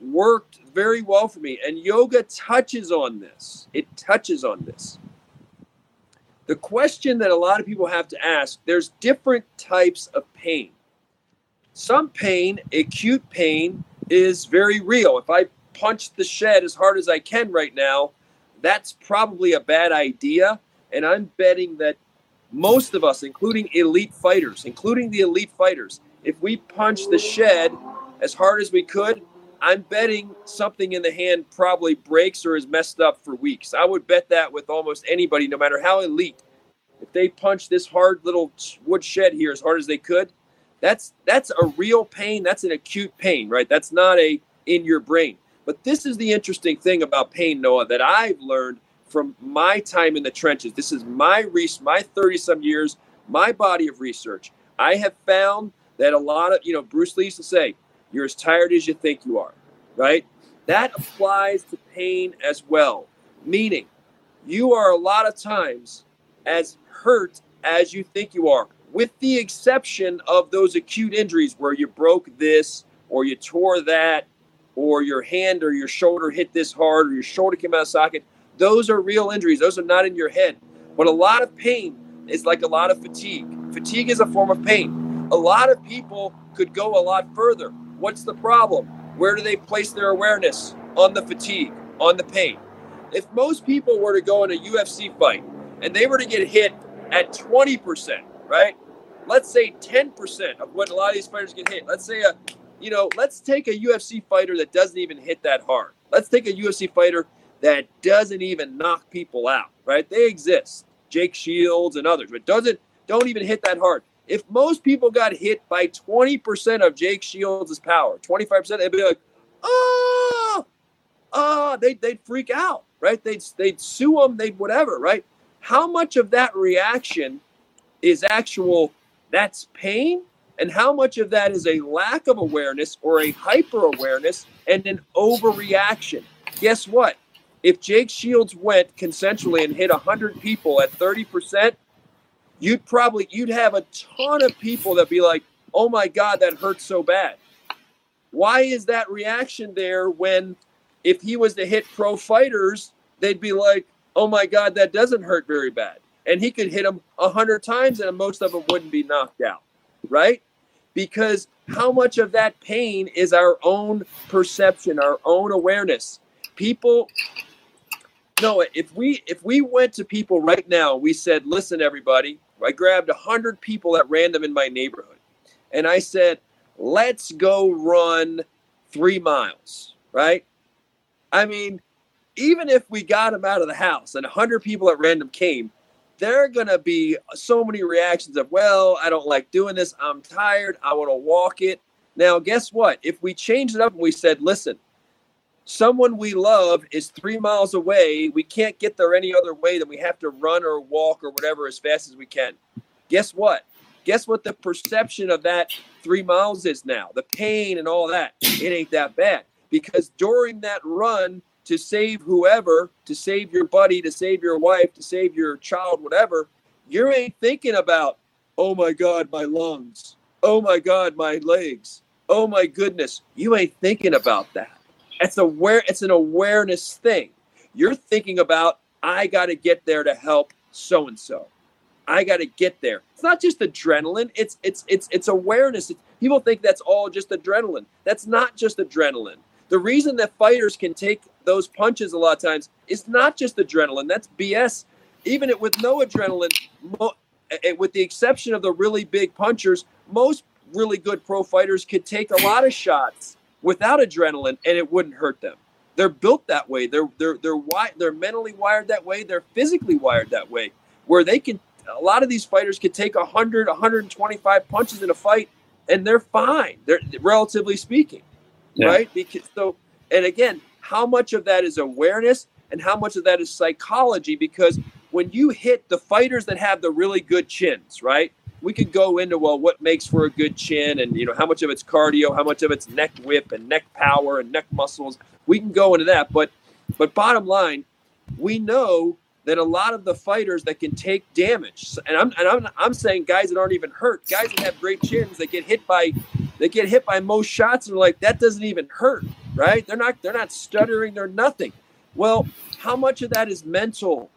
worked very well for me, and yoga touches on this. It touches on this. The question that a lot of people have to ask: There's different types of pain. Some pain, acute pain, is very real. If I punch the shed as hard as I can right now, that's probably a bad idea. And I'm betting that most of us, including elite fighters, including the elite fighters, if we punch the shed as hard as we could, I'm betting something in the hand probably breaks or is messed up for weeks. I would bet that with almost anybody, no matter how elite. If they punch this hard little wood shed here as hard as they could, that's that's a real pain. That's an acute pain, right? That's not a in your brain. But this is the interesting thing about pain, Noah, that I've learned from my time in the trenches, this is my research, my 30 some years, my body of research. I have found that a lot of, you know, Bruce Lee used to say, you're as tired as you think you are, right? That applies to pain as well, meaning you are a lot of times as hurt as you think you are, with the exception of those acute injuries where you broke this or you tore that or your hand or your shoulder hit this hard or your shoulder came out of socket. Those are real injuries. Those are not in your head. But a lot of pain is like a lot of fatigue. Fatigue is a form of pain. A lot of people could go a lot further. What's the problem? Where do they place their awareness? On the fatigue, on the pain. If most people were to go in a UFC fight and they were to get hit at 20%, right? Let's say 10% of what a lot of these fighters get hit. Let's say a, you know, let's take a UFC fighter that doesn't even hit that hard. Let's take a UFC fighter that doesn't even knock people out, right? They exist. Jake Shields and others, but doesn't don't even hit that hard. If most people got hit by 20% of Jake Shields' power, 25%, they'd be like, oh, oh, they'd, they'd freak out, right? They'd, they'd sue him, they'd whatever, right? How much of that reaction is actual, that's pain? And how much of that is a lack of awareness or a hyper awareness and an overreaction? Guess what? If Jake Shields went consensually and hit 100 people at 30%, you'd probably you'd have a ton of people that be like, "Oh my god, that hurts so bad." Why is that reaction there when if he was to hit pro fighters, they'd be like, "Oh my god, that doesn't hurt very bad." And he could hit them a hundred times, and most of them wouldn't be knocked out, right? Because how much of that pain is our own perception, our own awareness? People no, if we if we went to people right now, we said, "Listen, everybody." I grabbed a hundred people at random in my neighborhood, and I said, "Let's go run three miles." Right? I mean, even if we got them out of the house and a hundred people at random came, there are going to be so many reactions of, "Well, I don't like doing this. I'm tired. I want to walk it." Now, guess what? If we changed it up and we said, "Listen." someone we love is three miles away. We can't get there any other way than we have to run or walk or whatever as fast as we can. Guess what? Guess what the perception of that three miles is now? The pain and all that. It ain't that bad. Because during that run to save whoever, to save your buddy, to save your wife, to save your child, whatever, you ain't thinking about, oh my God, my lungs. Oh my God, my legs. Oh my goodness. You ain't thinking about that it's aware it's an awareness thing. You're thinking about I got to get there to help so and so. I got to get there. It's not just adrenaline. It's it's it's it's awareness. people think that's all just adrenaline. That's not just adrenaline. The reason that fighters can take those punches a lot of times is not just adrenaline. That's BS. Even it, with no adrenaline, mo- eh, with the exception of the really big punchers, most really good pro fighters could take a lot of shots without adrenaline and it wouldn't hurt them. They're built that way. They're they're they're wi- they're mentally wired that way. They're physically wired that way, where they can. A lot of these fighters could take 100, 125 punches in a fight, and they're fine. They're relatively speaking, yeah. right? Because so, and again, how much of that is awareness, and how much of that is psychology? Because when you hit the fighters that have the really good chins, right? we could go into well what makes for a good chin and you know how much of it's cardio how much of it's neck whip and neck power and neck muscles we can go into that but but bottom line we know that a lot of the fighters that can take damage and I'm and I'm, I'm saying guys that aren't even hurt guys that have great chins that get hit by they get hit by most shots and are like that doesn't even hurt right? They're not they're not stuttering they're nothing. Well how much of that is mental?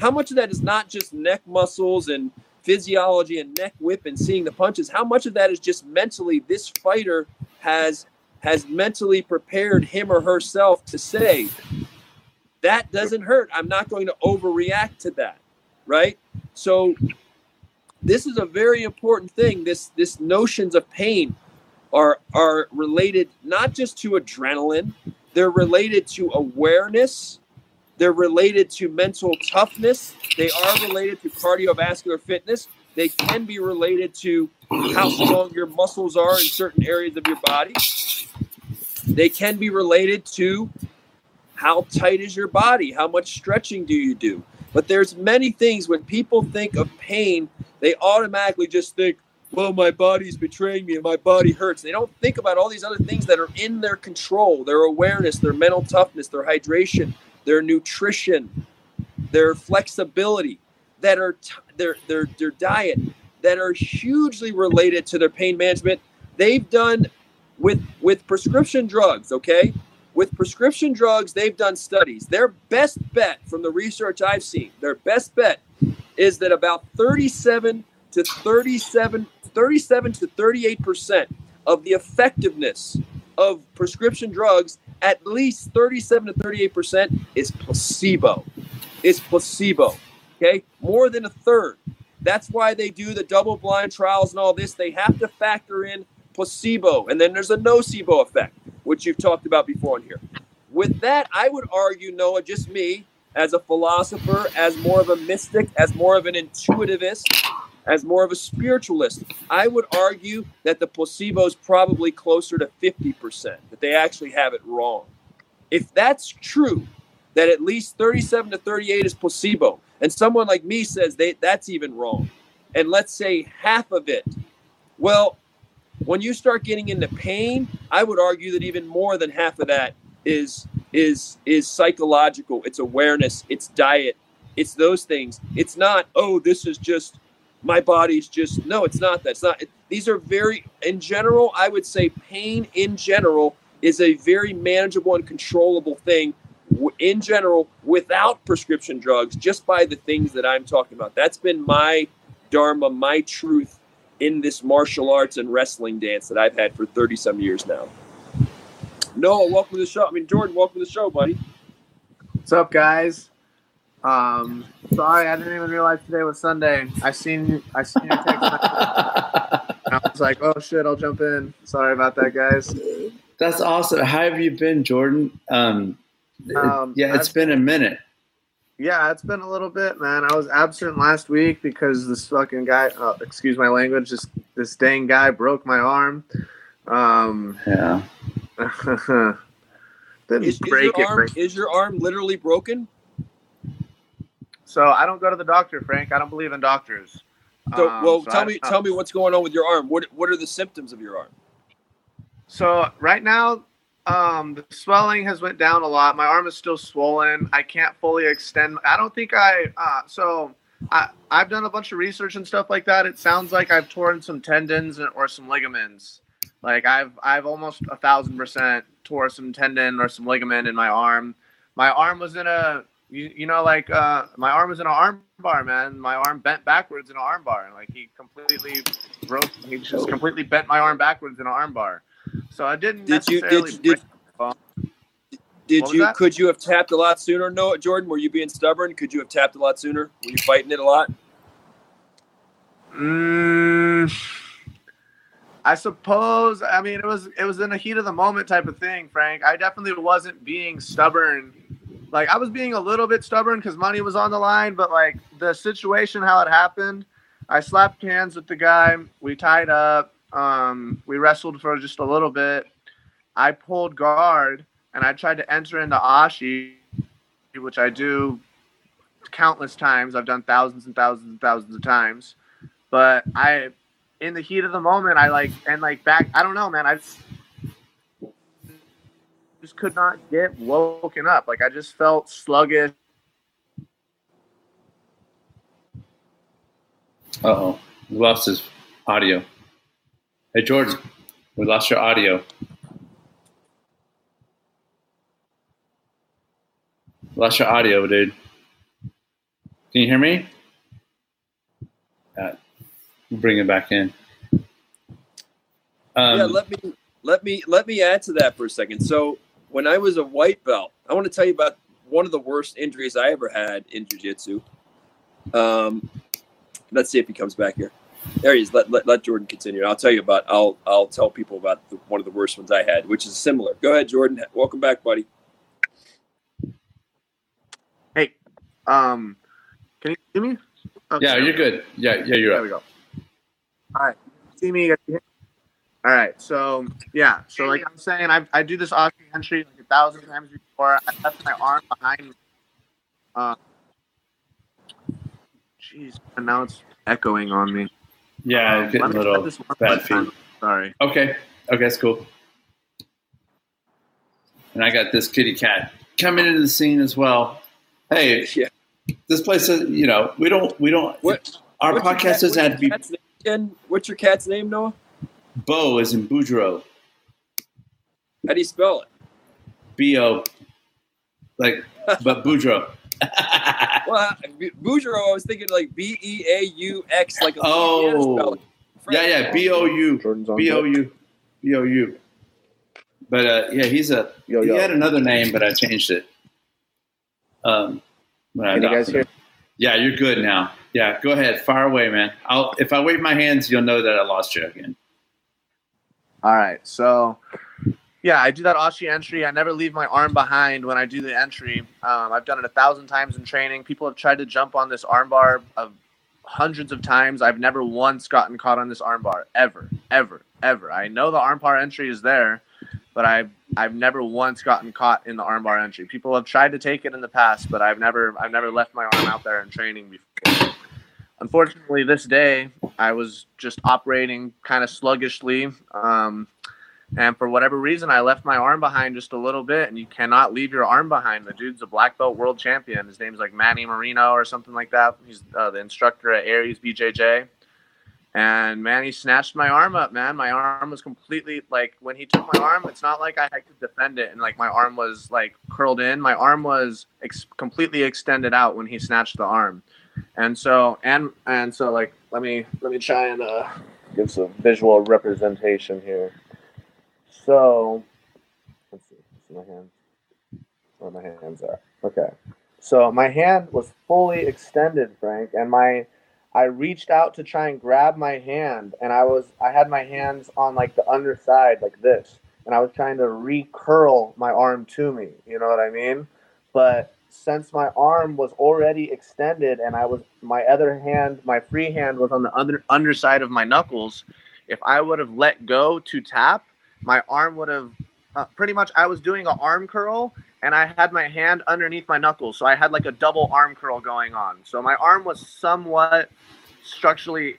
How much of that is not just neck muscles and physiology and neck whip and seeing the punches? How much of that is just mentally this fighter has has mentally prepared him or herself to say that doesn't hurt. I'm not going to overreact to that right? So this is a very important thing this this notions of pain are are related not just to adrenaline they're related to awareness they're related to mental toughness. They are related to cardiovascular fitness. They can be related to how strong your muscles are in certain areas of your body. They can be related to how tight is your body? How much stretching do you do? But there's many things when people think of pain, they automatically just think, well, my body's betraying me and my body hurts. They don't think about all these other things that are in their control their awareness, their mental toughness, their hydration, their nutrition, their flexibility, that are t- their, their, their diet, that are hugely related to their pain management. They've done with with prescription drugs, okay? With prescription drugs, they've done studies. Their best bet from the research I've seen, their best bet is that about 37 to 37 37 to 38% of the effectiveness of prescription drugs, at least 37 to 38% is placebo. Is placebo. Okay? More than a third. That's why they do the double blind trials and all this. They have to factor in placebo. And then there's a nocebo effect, which you've talked about before in here. With that, I would argue, Noah, just me, as a philosopher, as more of a mystic, as more of an intuitivist, as more of a spiritualist, I would argue that the placebo is probably closer to 50%, that they actually have it wrong. If that's true, that at least 37 to 38 is placebo, and someone like me says they, that's even wrong, and let's say half of it, well, when you start getting into pain, I would argue that even more than half of that is is is psychological. It's awareness, it's diet, it's those things. It's not, oh, this is just my body's just no it's not that's not it, these are very in general i would say pain in general is a very manageable and controllable thing in general without prescription drugs just by the things that i'm talking about. That's been my dharma my truth in this martial arts and wrestling dance that i've had for 30 some years now. Noah welcome to the show. I mean jordan welcome to the show buddy. What's up guys um, sorry, I didn't even realize today was Sunday. I seen I seen your text. I was like, oh shit, I'll jump in. Sorry about that, guys. That's awesome. How have you been, Jordan? Um, um yeah, it's I've, been a minute. Yeah, it's been a little bit, man. I was absent last week because this fucking guy, oh, excuse my language, just this dang guy broke my arm. Um, yeah. didn't is, break is your it. Arm, break. Is your arm literally broken? So I don't go to the doctor, Frank. I don't believe in doctors. So, um, well, so tell I, me, tell me what's going on with your arm. What What are the symptoms of your arm? So right now, um, the swelling has went down a lot. My arm is still swollen. I can't fully extend. I don't think I. Uh, so I I've done a bunch of research and stuff like that. It sounds like I've torn some tendons or some ligaments. Like I've I've almost a thousand percent tore some tendon or some ligament in my arm. My arm was in a you, you know, like uh, my arm was in an arm bar, man. My arm bent backwards in an arm bar. Like he completely broke. He just completely bent my arm backwards in an arm bar. So I didn't. Did you? Did you? Did, did you? That? Could you have tapped a lot sooner? No, Jordan. Were you being stubborn? Could you have tapped a lot sooner? Were you fighting it a lot? Mm, I suppose. I mean, it was it was in a heat of the moment type of thing, Frank. I definitely wasn't being stubborn like I was being a little bit stubborn because money was on the line, but like the situation, how it happened, I slapped hands with the guy. We tied up. Um, we wrestled for just a little bit. I pulled guard and I tried to enter into Ashi, which I do countless times. I've done thousands and thousands and thousands of times. But I, in the heat of the moment, I like and like back. I don't know, man. I just could not get woken up. Like I just felt sluggish. Uh oh, we lost his audio. Hey George, we lost your audio. Lost your audio, dude. Can you hear me? Uh, we'll bring it back in. Um, yeah, let me let me let me add to that for a second. So when I was a white belt, I want to tell you about one of the worst injuries I ever had in jiu-jitsu. Um, let's see if he comes back here. There he is. Let, let, let Jordan continue. I'll tell you about. I'll I'll tell people about the, one of the worst ones I had, which is similar. Go ahead, Jordan. Welcome back, buddy. Hey, um, can you see me? Okay. Yeah, you're good. Yeah, yeah, you're there. Up. we go. All right, see me. All right, so yeah, so like I'm saying, I, I do this Ashi entry like a thousand times before. I left my arm behind me. Uh, jeez, and now it's echoing on me. Yeah, Um, getting a little this one bad more time. Sorry. Okay. Okay, that's cool. And I got this kitty cat coming into the scene as well. Hey, Yeah. this place is, you know, we don't, we don't, What- our podcast cat- doesn't have to be cat's name? What's your cat's name, Noah? Bo is in Boudreaux. How do you spell it? B O, like, but Boudreaux. Well, Boudreaux, I was thinking like B E A U X, like a Louisiana oh, spelling. yeah, yeah, B O U, Jordan's on B O deck. U, B O U. But uh, yeah, he's a. Yo, he yo. had another name, but I changed it. Um, when I Can you guys hear? Yeah, you're good now. Yeah, go ahead, fire away, man. I'll if I wave my hands, you'll know that I lost you again. All right, so yeah, I do that Ashi entry. I never leave my arm behind when I do the entry. Um, I've done it a thousand times in training. People have tried to jump on this armbar of hundreds of times. I've never once gotten caught on this armbar ever, ever, ever. I know the armbar entry is there, but I've I've never once gotten caught in the armbar entry. People have tried to take it in the past, but I've never I've never left my arm out there in training before. Unfortunately, this day I was just operating kind of sluggishly. Um, and for whatever reason, I left my arm behind just a little bit, and you cannot leave your arm behind. The dude's a black belt world champion. His name's like Manny Marino or something like that. He's uh, the instructor at Aries BJJ. And Manny snatched my arm up, man. My arm was completely like when he took my arm. It's not like I had to defend it, and like my arm was like curled in. My arm was ex- completely extended out when he snatched the arm. And so and and so like let me let me try and uh, give some visual representation here. So, let's see. My hands. Where my hands are. Okay. So my hand was fully extended, Frank, and my I reached out to try and grab my hand, and I was I had my hands on like the underside, like this, and I was trying to recurl my arm to me. You know what I mean? But since my arm was already extended, and I was my other hand, my free hand was on the under underside of my knuckles. If I would have let go to tap, my arm would have uh, pretty much I was doing an arm curl and I had my hand underneath my knuckles. So I had like a double arm curl going on. So my arm was somewhat structurally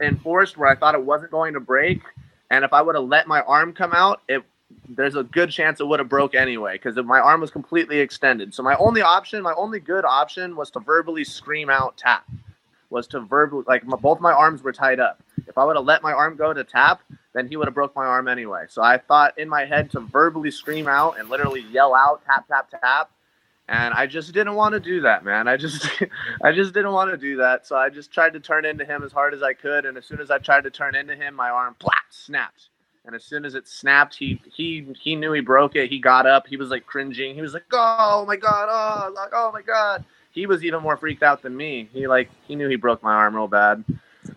enforced where I thought it wasn't going to break. And if I would have let my arm come out, it there's a good chance it would have broke anyway because my arm was completely extended. So my only option, my only good option was to verbally scream out tap. Was to verbally like my, both my arms were tied up. If I would have let my arm go to tap, then he would have broke my arm anyway. So I thought in my head to verbally scream out and literally yell out tap tap tap. And I just didn't want to do that, man. I just I just didn't want to do that. So I just tried to turn into him as hard as I could. And as soon as I tried to turn into him, my arm plat snapped. And as soon as it snapped, he he he knew he broke it. He got up. He was like cringing. He was like, "Oh my god! Oh like oh my god!" He was even more freaked out than me. He like he knew he broke my arm real bad.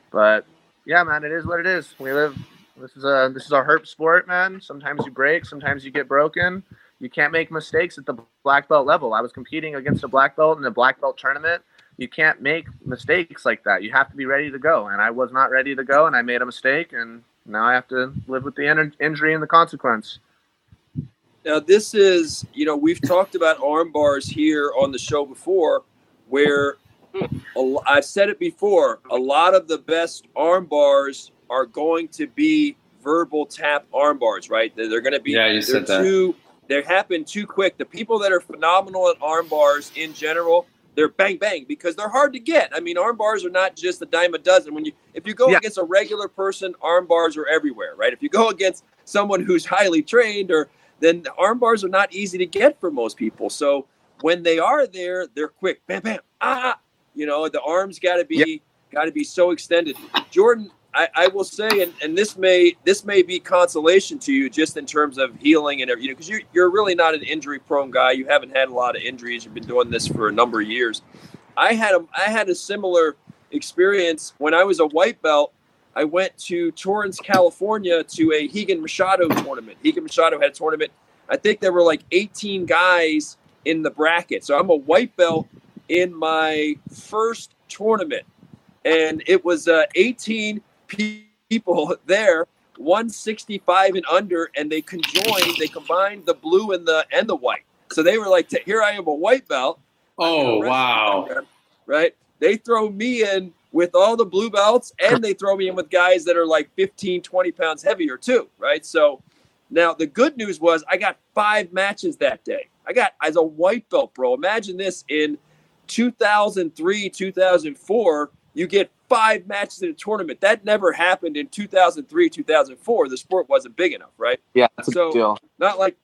But yeah, man, it is what it is. We live. This is a this is a herp sport, man. Sometimes you break. Sometimes you get broken. You can't make mistakes at the black belt level. I was competing against a black belt in a black belt tournament. You can't make mistakes like that. You have to be ready to go. And I was not ready to go, and I made a mistake, and now I have to live with the in- injury and the consequence. Now, this is, you know, we've talked about arm bars here on the show before, where a l- I've said it before, a lot of the best arm bars are going to be verbal tap arm bars, right? They're, they're going to be, Yeah, you they're said that. too, they happen too quick. The people that are phenomenal at arm bars in general, they're bang bang because they're hard to get. I mean, arm bars are not just a dime a dozen. When you if you go Yeah. against a regular person, arm bars are everywhere, right? If you go against someone who's highly trained or then the arm bars are not easy to get for most people. So when they are there, they're quick. Bam bam. Ah, you know, the arms got to be Yep. got to be so extended. Jordan, I, I will say, and, and this may this may be consolation to you just in terms of healing and you know because you you're really not an injury prone guy. You haven't had a lot of injuries. You've been doing this for a number of years. I had a I had a similar experience when I was a white belt. I went to Torrance, California, to a Rigan Machado tournament. Rigan Machado had a tournament. I think there were like 18 guys in the bracket. So I'm a white belt in my first tournament, and it was uh, 18 pe- people there 165 and under, and they conjoined, they combined the blue and the and the white. So they were like, here I am, a white belt. Oh wow! Right? They throw me in with all the blue belts, and they throw me in with guys that are like 15, 20 pounds heavier too. Right? So now the good news was I got five matches that day. I got as a white belt, bro. Imagine this in 2003, 2004, you get five matches in a tournament. That never happened in 2003, 2004. The sport wasn't big enough, right? Yeah, that's so, a deal. Not like,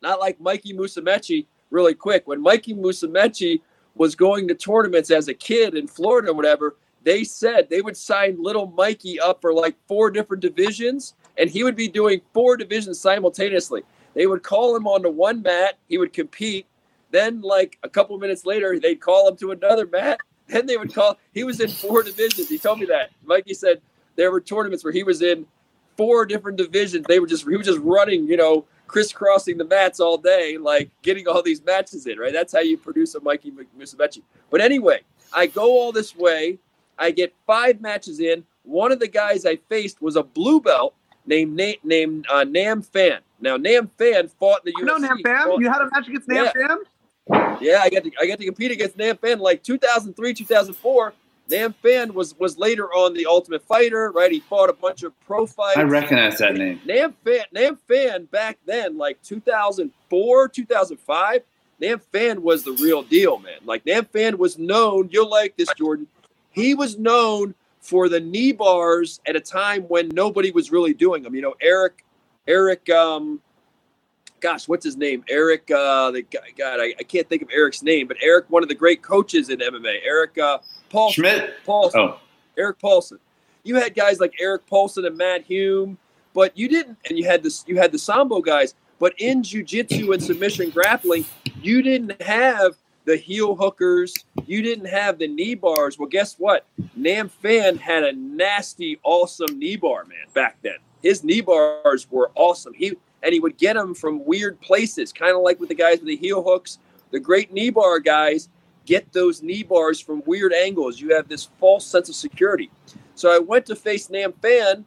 not like Mikey Musumeci. Really quick, when Mikey Musumeci was going to tournaments as a kid in Florida or whatever, they said they would sign little Mikey up for like four different divisions, and he would be doing four divisions simultaneously. They would call him onto one mat, he would compete. Then, like a couple minutes later, they'd call him to another mat, then they would call. He was in four divisions. He told me that. Mikey said there were tournaments where he was in four different divisions. They were just he was just running, you know, crisscrossing the mats all day, like getting all these matches in. Right. That's how you produce a Mikey Musumeci. But anyway, I go all this way. I get five matches in. One of the guys I faced was a blue belt named named uh, Nam Phan. Now Nam Phan fought in the UFC. No, Nam Phan. You had a match against Nam yeah. Phan. Yeah, I got to I got to compete against Nam Phan like 2003, 2004. Nam Phan was was later on the Ultimate Fighter, right? He fought a bunch of pro fights. I recognize that name. Nam Phan, Nam Phan back then, like 2004, 2005. Nam Phan was the real deal, man. Like Nam Phan was known. You'll like this, Jordan. He was known for the knee bars at a time when nobody was really doing them. You know, Eric, Eric, um, gosh, what's his name? Eric, uh, the guy, God, I, I, can't think of Eric's name, but Eric, one of the great coaches in MMA, Eric uh, Paulson. Schmidt? Paulson. Oh. Erik Paulson. You had guys like Erik Paulson and Matt Hume, but you didn't, and you had this, you had the Sambo guys, but in jujitsu and submission grappling, you didn't have the heel hookers, you didn't have the knee bars. Well, guess what? Nam Phan had a nasty, awesome knee bar, man, back then. His knee bars were awesome. He and he would get them from weird places, kind of like with the guys with the heel hooks. The great knee bar guys get those knee bars from weird angles. You have this false sense of security. So I went to face Nam Phan,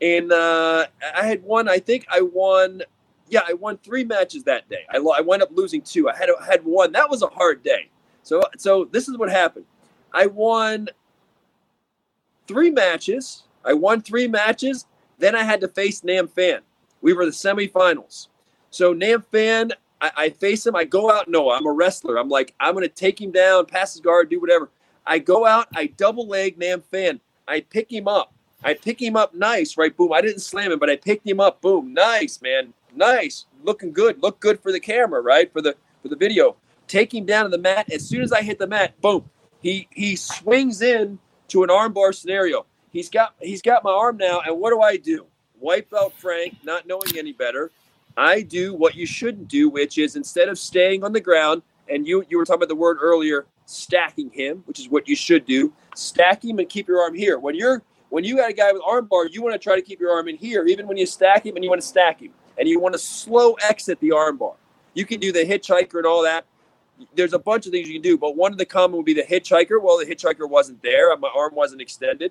and uh, I had won. I think I won. Yeah, I won three matches that day. I, I went up losing two. I had I had one. That was a hard day. So so this is what happened. I won three matches. I won three matches. Then I had to face Nam Phan. We were the semifinals. So Nam Phan, I, I face him. I go out. No, I'm a wrestler. I'm like, I'm going to take him down, pass his guard, do whatever. I go out. I double leg Nam Phan. I pick him up. I pick him up nice, right? Boom. I didn't slam him, but I picked him up. Boom. Nice, man. Nice. Looking good. Look good for the camera, right? For the for the video. Take him down to the mat. As soon as I hit the mat, boom. He he swings in to an armbar scenario. He's got he's got my arm now, and what do I do? Wipe out Frank, not knowing any better. I do what you shouldn't do, which is instead of staying on the ground, and you you were talking about the word earlier, stacking him, which is what you should do. Stack him and keep your arm here. When you're when you got a guy with arm bar, you want to try to keep your arm in here, even when you stack him and you want to stack him. And you want to slow exit the arm bar. You can do the hitchhiker and all that. There's a bunch of things you can do, but one of the common would be the hitchhiker. Well, the hitchhiker wasn't there. My arm wasn't extended.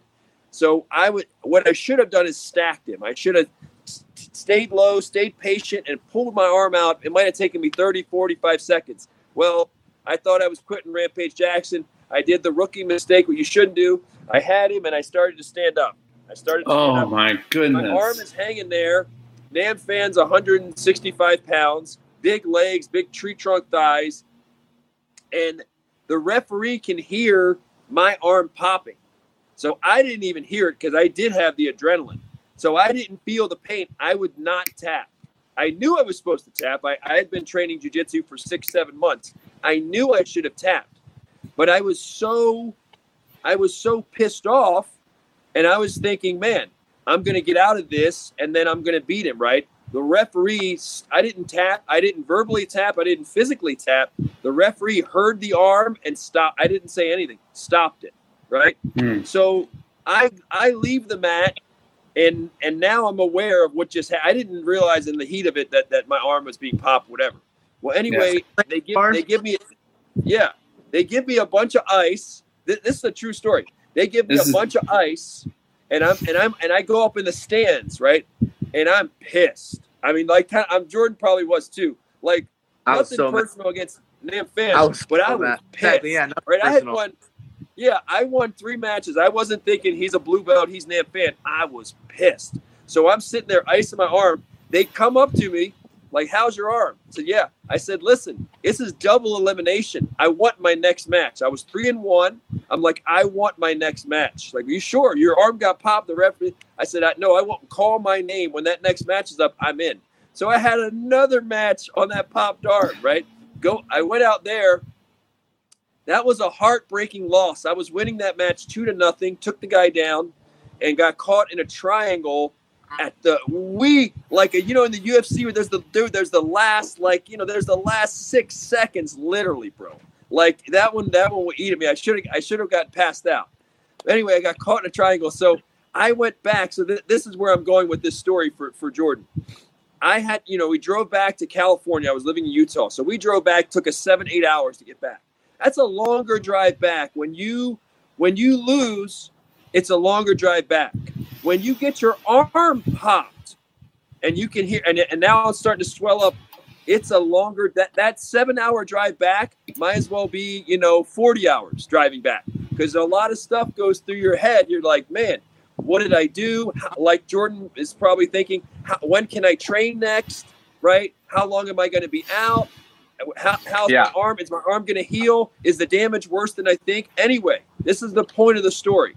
So I would what I should have done is stacked him. I should have stayed low, stayed patient, and pulled my arm out. It might have taken me 30, 45 seconds. Well, I thought I was Quinton Rampage Jackson. I did the rookie mistake, what you shouldn't do. I had him, and I started to stand up. I started. To Oh up. my goodness! My arm is hanging there. Nam Phan's 165 pounds, big legs, big tree trunk thighs, and the referee can hear my arm popping. So I didn't even hear it because I did have the adrenaline. So I didn't feel the pain. I would not tap. I knew I was supposed to tap. I, I had been training jujitsu for six, seven months. I knew I should have tapped. But I was so I was so pissed off and I was thinking, man, I'm gonna get out of this and then I'm gonna beat him, right? The referee, I didn't tap, I didn't verbally tap, I didn't physically tap. The referee heard the arm and stopped. I didn't say anything, stopped it right? Mm. So I I leave the mat and and now I'm aware of what just happened. I didn't realize in the heat of it that that my arm was being popped, whatever. Well, anyway, yeah. they give they give me yeah they give me a bunch of ice. This, this is a true story. They give me this a is... bunch of ice, and I'm and I'm and I go up in the stands, right? And I'm pissed. I mean, like I'm Jordan probably was too. Like nothing so personal mad. against Nam Phan's, I was but so I was mad. pissed. Yeah, right? Personal. I had won. Yeah, I won three matches. I wasn't thinking he's a blue belt, he's Nam Phan. I was pissed. So I'm sitting there icing my arm. They come up to me like, how's your arm? I said, yeah. I said, listen, this is double elimination. I want my next match. I was three and one. I'm like, I want my next match. Like, are you sure? Your arm got popped. The referee. I said, no, I won't call my name when that next match is up. I'm in. So I had another match on that popped arm. Right. Go. I went out there. That was a heartbreaking loss. I was winning that match two to nothing. Took the guy down, and got caught in a triangle at the we like you know in the UFC where there's the dude there's the last like you know there's the last six seconds literally bro. Like that one that one would eat at me. I should have I should have got passed out. But anyway I got caught in a triangle. So I went back. So th- this is where I'm going with this story for for Jordan. I had you know we drove back to California. I was living in Utah. So we drove back. Took us seven eight hours to get back that's a longer drive back. When you when you lose it's a longer drive back. When you get your arm popped and you can hear and, and now it's starting to swell up it's a longer that that seven hour drive back might as well be you know 40 hours driving back. Because a lot of stuff goes through your head. You're like man what did i do? How, like jordan is probably thinking how, when can i train next? Right? How long am i going to be out how, how's yeah. my arm is my arm going to heal is the damage worse than i think anyway this is the point of the story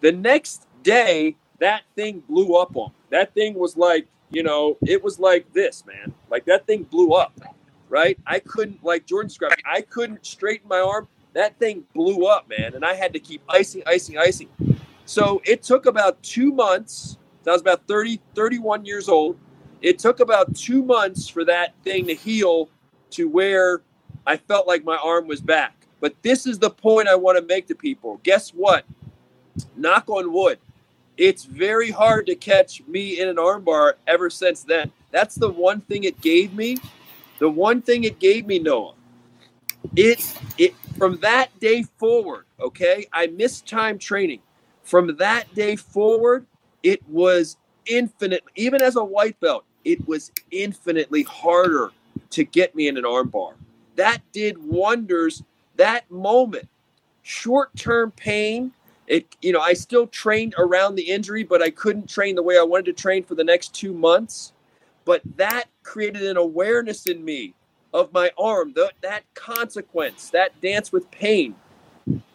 the next day, that thing blew up on me. That thing was like, you know, it was like this, man. Like that thing blew up, right? I couldn't, like Jordan described, I couldn't straighten my arm. That thing blew up, man. And I had to keep icing, icing, icing. So it took about two months. So I was about 30, 31 years old. It took about two months for that thing to heal to where I felt like my arm was back. But this is the point I want to make to people. Guess what? Knock on wood it's very hard to catch me in an armbar ever since then. That's the one thing it gave me. The one thing it gave me, Noah. It it from that day forward, okay? I missed time training. From that day forward, it was infinite even as a white belt, it was infinitely harder to get me in an armbar. That did wonders that moment. Short-term pain it you know i still trained around the injury but i couldn't train the way i wanted to train for the next two months but that created an awareness in me of my arm the, that consequence that dance with pain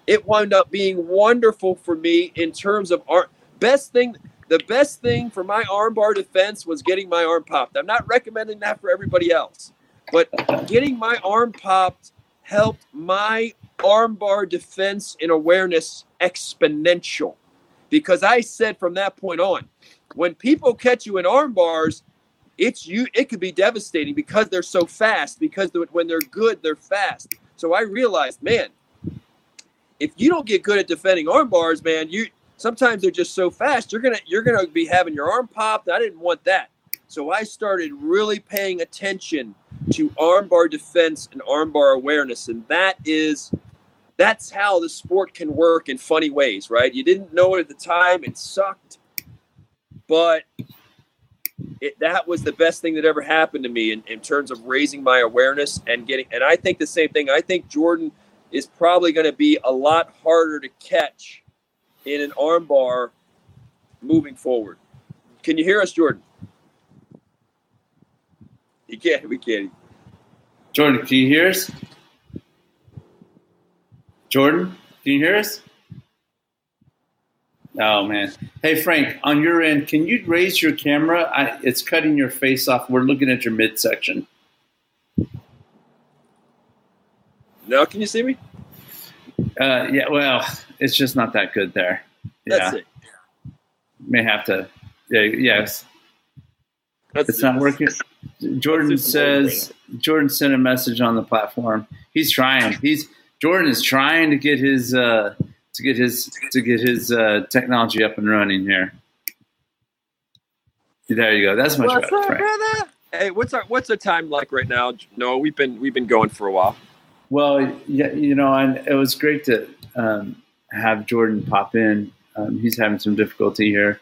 it wound up being wonderful for me in terms of art best thing the best thing for my armbar defense was getting my arm popped i'm not recommending that for everybody else but getting my arm popped helped my armbar defense and awareness exponential. Because I said from that point on, when people catch you in arm bars, it's you. It could be devastating because they're so fast. Because when they're good, they're fast. So I realized, man, if you don't get good at defending arm bars, man, you sometimes they're just so fast. You're gonna you're gonna be having your arm popped. I didn't want that. So I started really paying attention to armbar defense and armbar awareness, and that is that's how the sport can work in funny ways, right? You didn't know it at the time; it sucked, but it, that was the best thing that ever happened to me in, in terms of raising my awareness and getting. And I think the same thing. I think Jordan is probably going to be a lot harder to catch in an armbar moving forward. Can you hear us, Jordan? You can't. We can't. Jordan, can you hear us? Jordan, can you hear us? Oh man. Hey Frank, on your end, can you raise your camera? I, it's cutting your face off. We're looking at your midsection. Now, can you see me? Uh, yeah. Well, it's just not that good there. Yeah. It. May have to. Yeah. Yes. That's it's it. not working. Jordan says Jordan sent a message on the platform. He's trying. He's Jordan is trying to get his uh, to get his to get his uh, technology up and running here. There you go. That's much what's better. Up, brother? Hey, what's our what's our time like right now? No, we've been we've been going for a while. Well, yeah, you know, and it was great to um, have Jordan pop in. Um, he's having some difficulty here.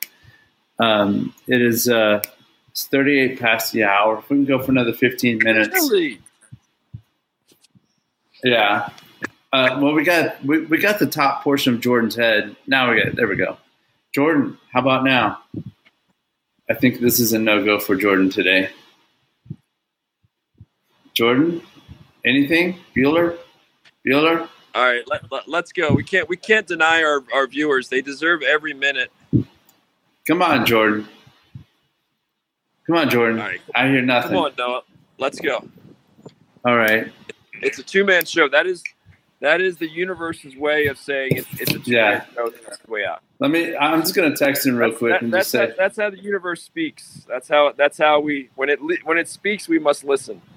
Um, it is uh, it's 38 past the hour. If we can go for another 15 minutes. Really? Yeah. Uh, well, we got we, we got the top portion of Jordan's head. Now we got there. We go. Jordan, how about now? I think this is a no go for Jordan today. Jordan, anything? Bueller, Bueller. All right, let, let, let's go. We can't we can't deny our, our viewers. They deserve every minute. Come on, Jordan. Come on, Jordan. All right. I hear nothing. Come on, Noah. Let's go. All right. It's a two man show. That is that is the universe's way of saying it's, it's a two man Yeah. show. That's the way out. Let me. I'm just gonna text him real That's, quick that- and that's, just say, how, that's how the universe speaks. That's how that's how we when it when it speaks we must listen.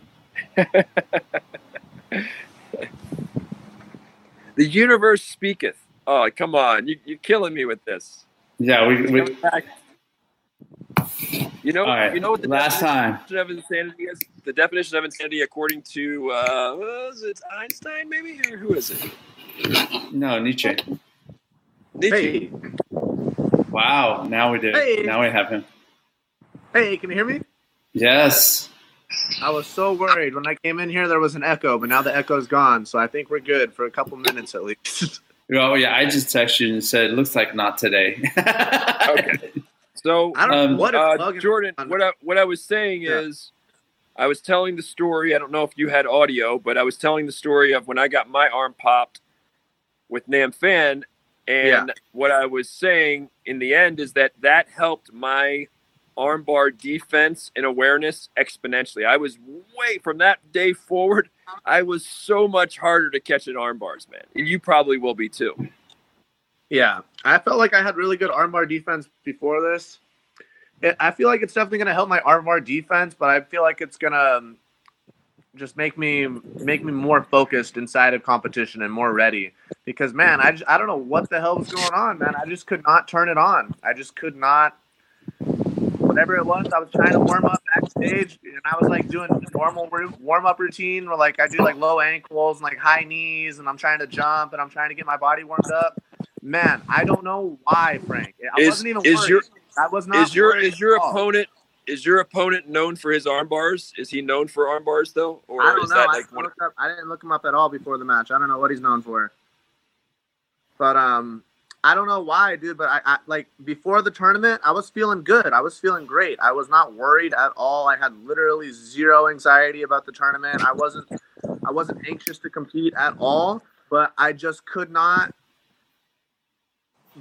the universe speaketh. Oh, come on! You, you're killing me with this. "Yeah, we." we back. You know, all right. you know what the Last time. of insanity is? The definition of insanity, according to uh, was it Einstein, maybe, or who is it? No, Nietzsche. Nietzsche. Hey, Wow. Now we did. Hey. Now we have him. hey, can you hear me? Yes. I was so worried when I came in here. There was an echo, but now the echo's gone. So I think we're good for a couple minutes at least. Oh yeah, I just texted you and said, "Looks like not today." Okay. So I don't Um, what uh, Jordan, what I, what I was saying Yeah. is, I was telling the story. I don't know if you had audio, but I was telling the story of when I got my arm popped with Nam Phan, and Yeah. what I was saying in the end is that that helped my armbar defense and awareness exponentially. I was way from that day forward. I was so much harder to catch at arm bars, man. And you probably will be too. Yeah, I felt like I had really good armbar defense before this. I feel like it's definitely going to help my armbar defense, but I feel like it's going to um, just make me make me more focused inside of competition and more ready. Because man, I just, I don't know what the hell was going on, man. I just could not turn it on. I just could not. Whatever it was, I was trying to warm up backstage, and I was like doing normal warm up routine where like I do like low ankles and like high knees, and I'm trying to jump and I'm trying to get my body warmed up. Man, I don't know why, Frank. I Is- wasn't even is worried. your- I was not. is your is your opponent is your opponent known for his arm bars? Is he known for arm bars though, or I don't is know. that I, like didn't up, I didn't look him up at all before the match. I don't know what he's known for. But um, I don't know why, dude. But I, I like before the tournament, I was feeling good. I was feeling great. I was not worried at all. I had literally zero anxiety about the tournament. I wasn't. I wasn't anxious to compete at all. But I just could not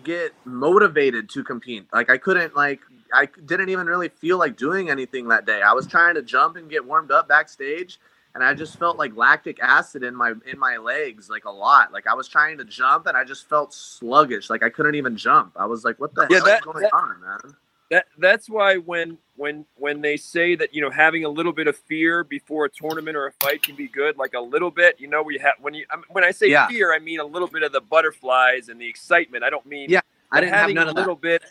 get motivated to compete. Like I couldn't like I didn't even really feel like doing anything that day. I was trying to jump and get warmed up backstage and I just felt like lactic acid in my in my legs like a lot. Like I was trying to jump and I just felt sluggish. Like I couldn't even jump. I was like, what the Yeah, hell that- is going that- on, man? That that's why when when when they say that you know having a little bit of fear before a tournament or a fight can be good, like a little bit, you know, we have when you I when I say Yeah. fear, I mean a little bit of the butterflies and the excitement. I don't mean Yeah, I didn't have having none a little bit.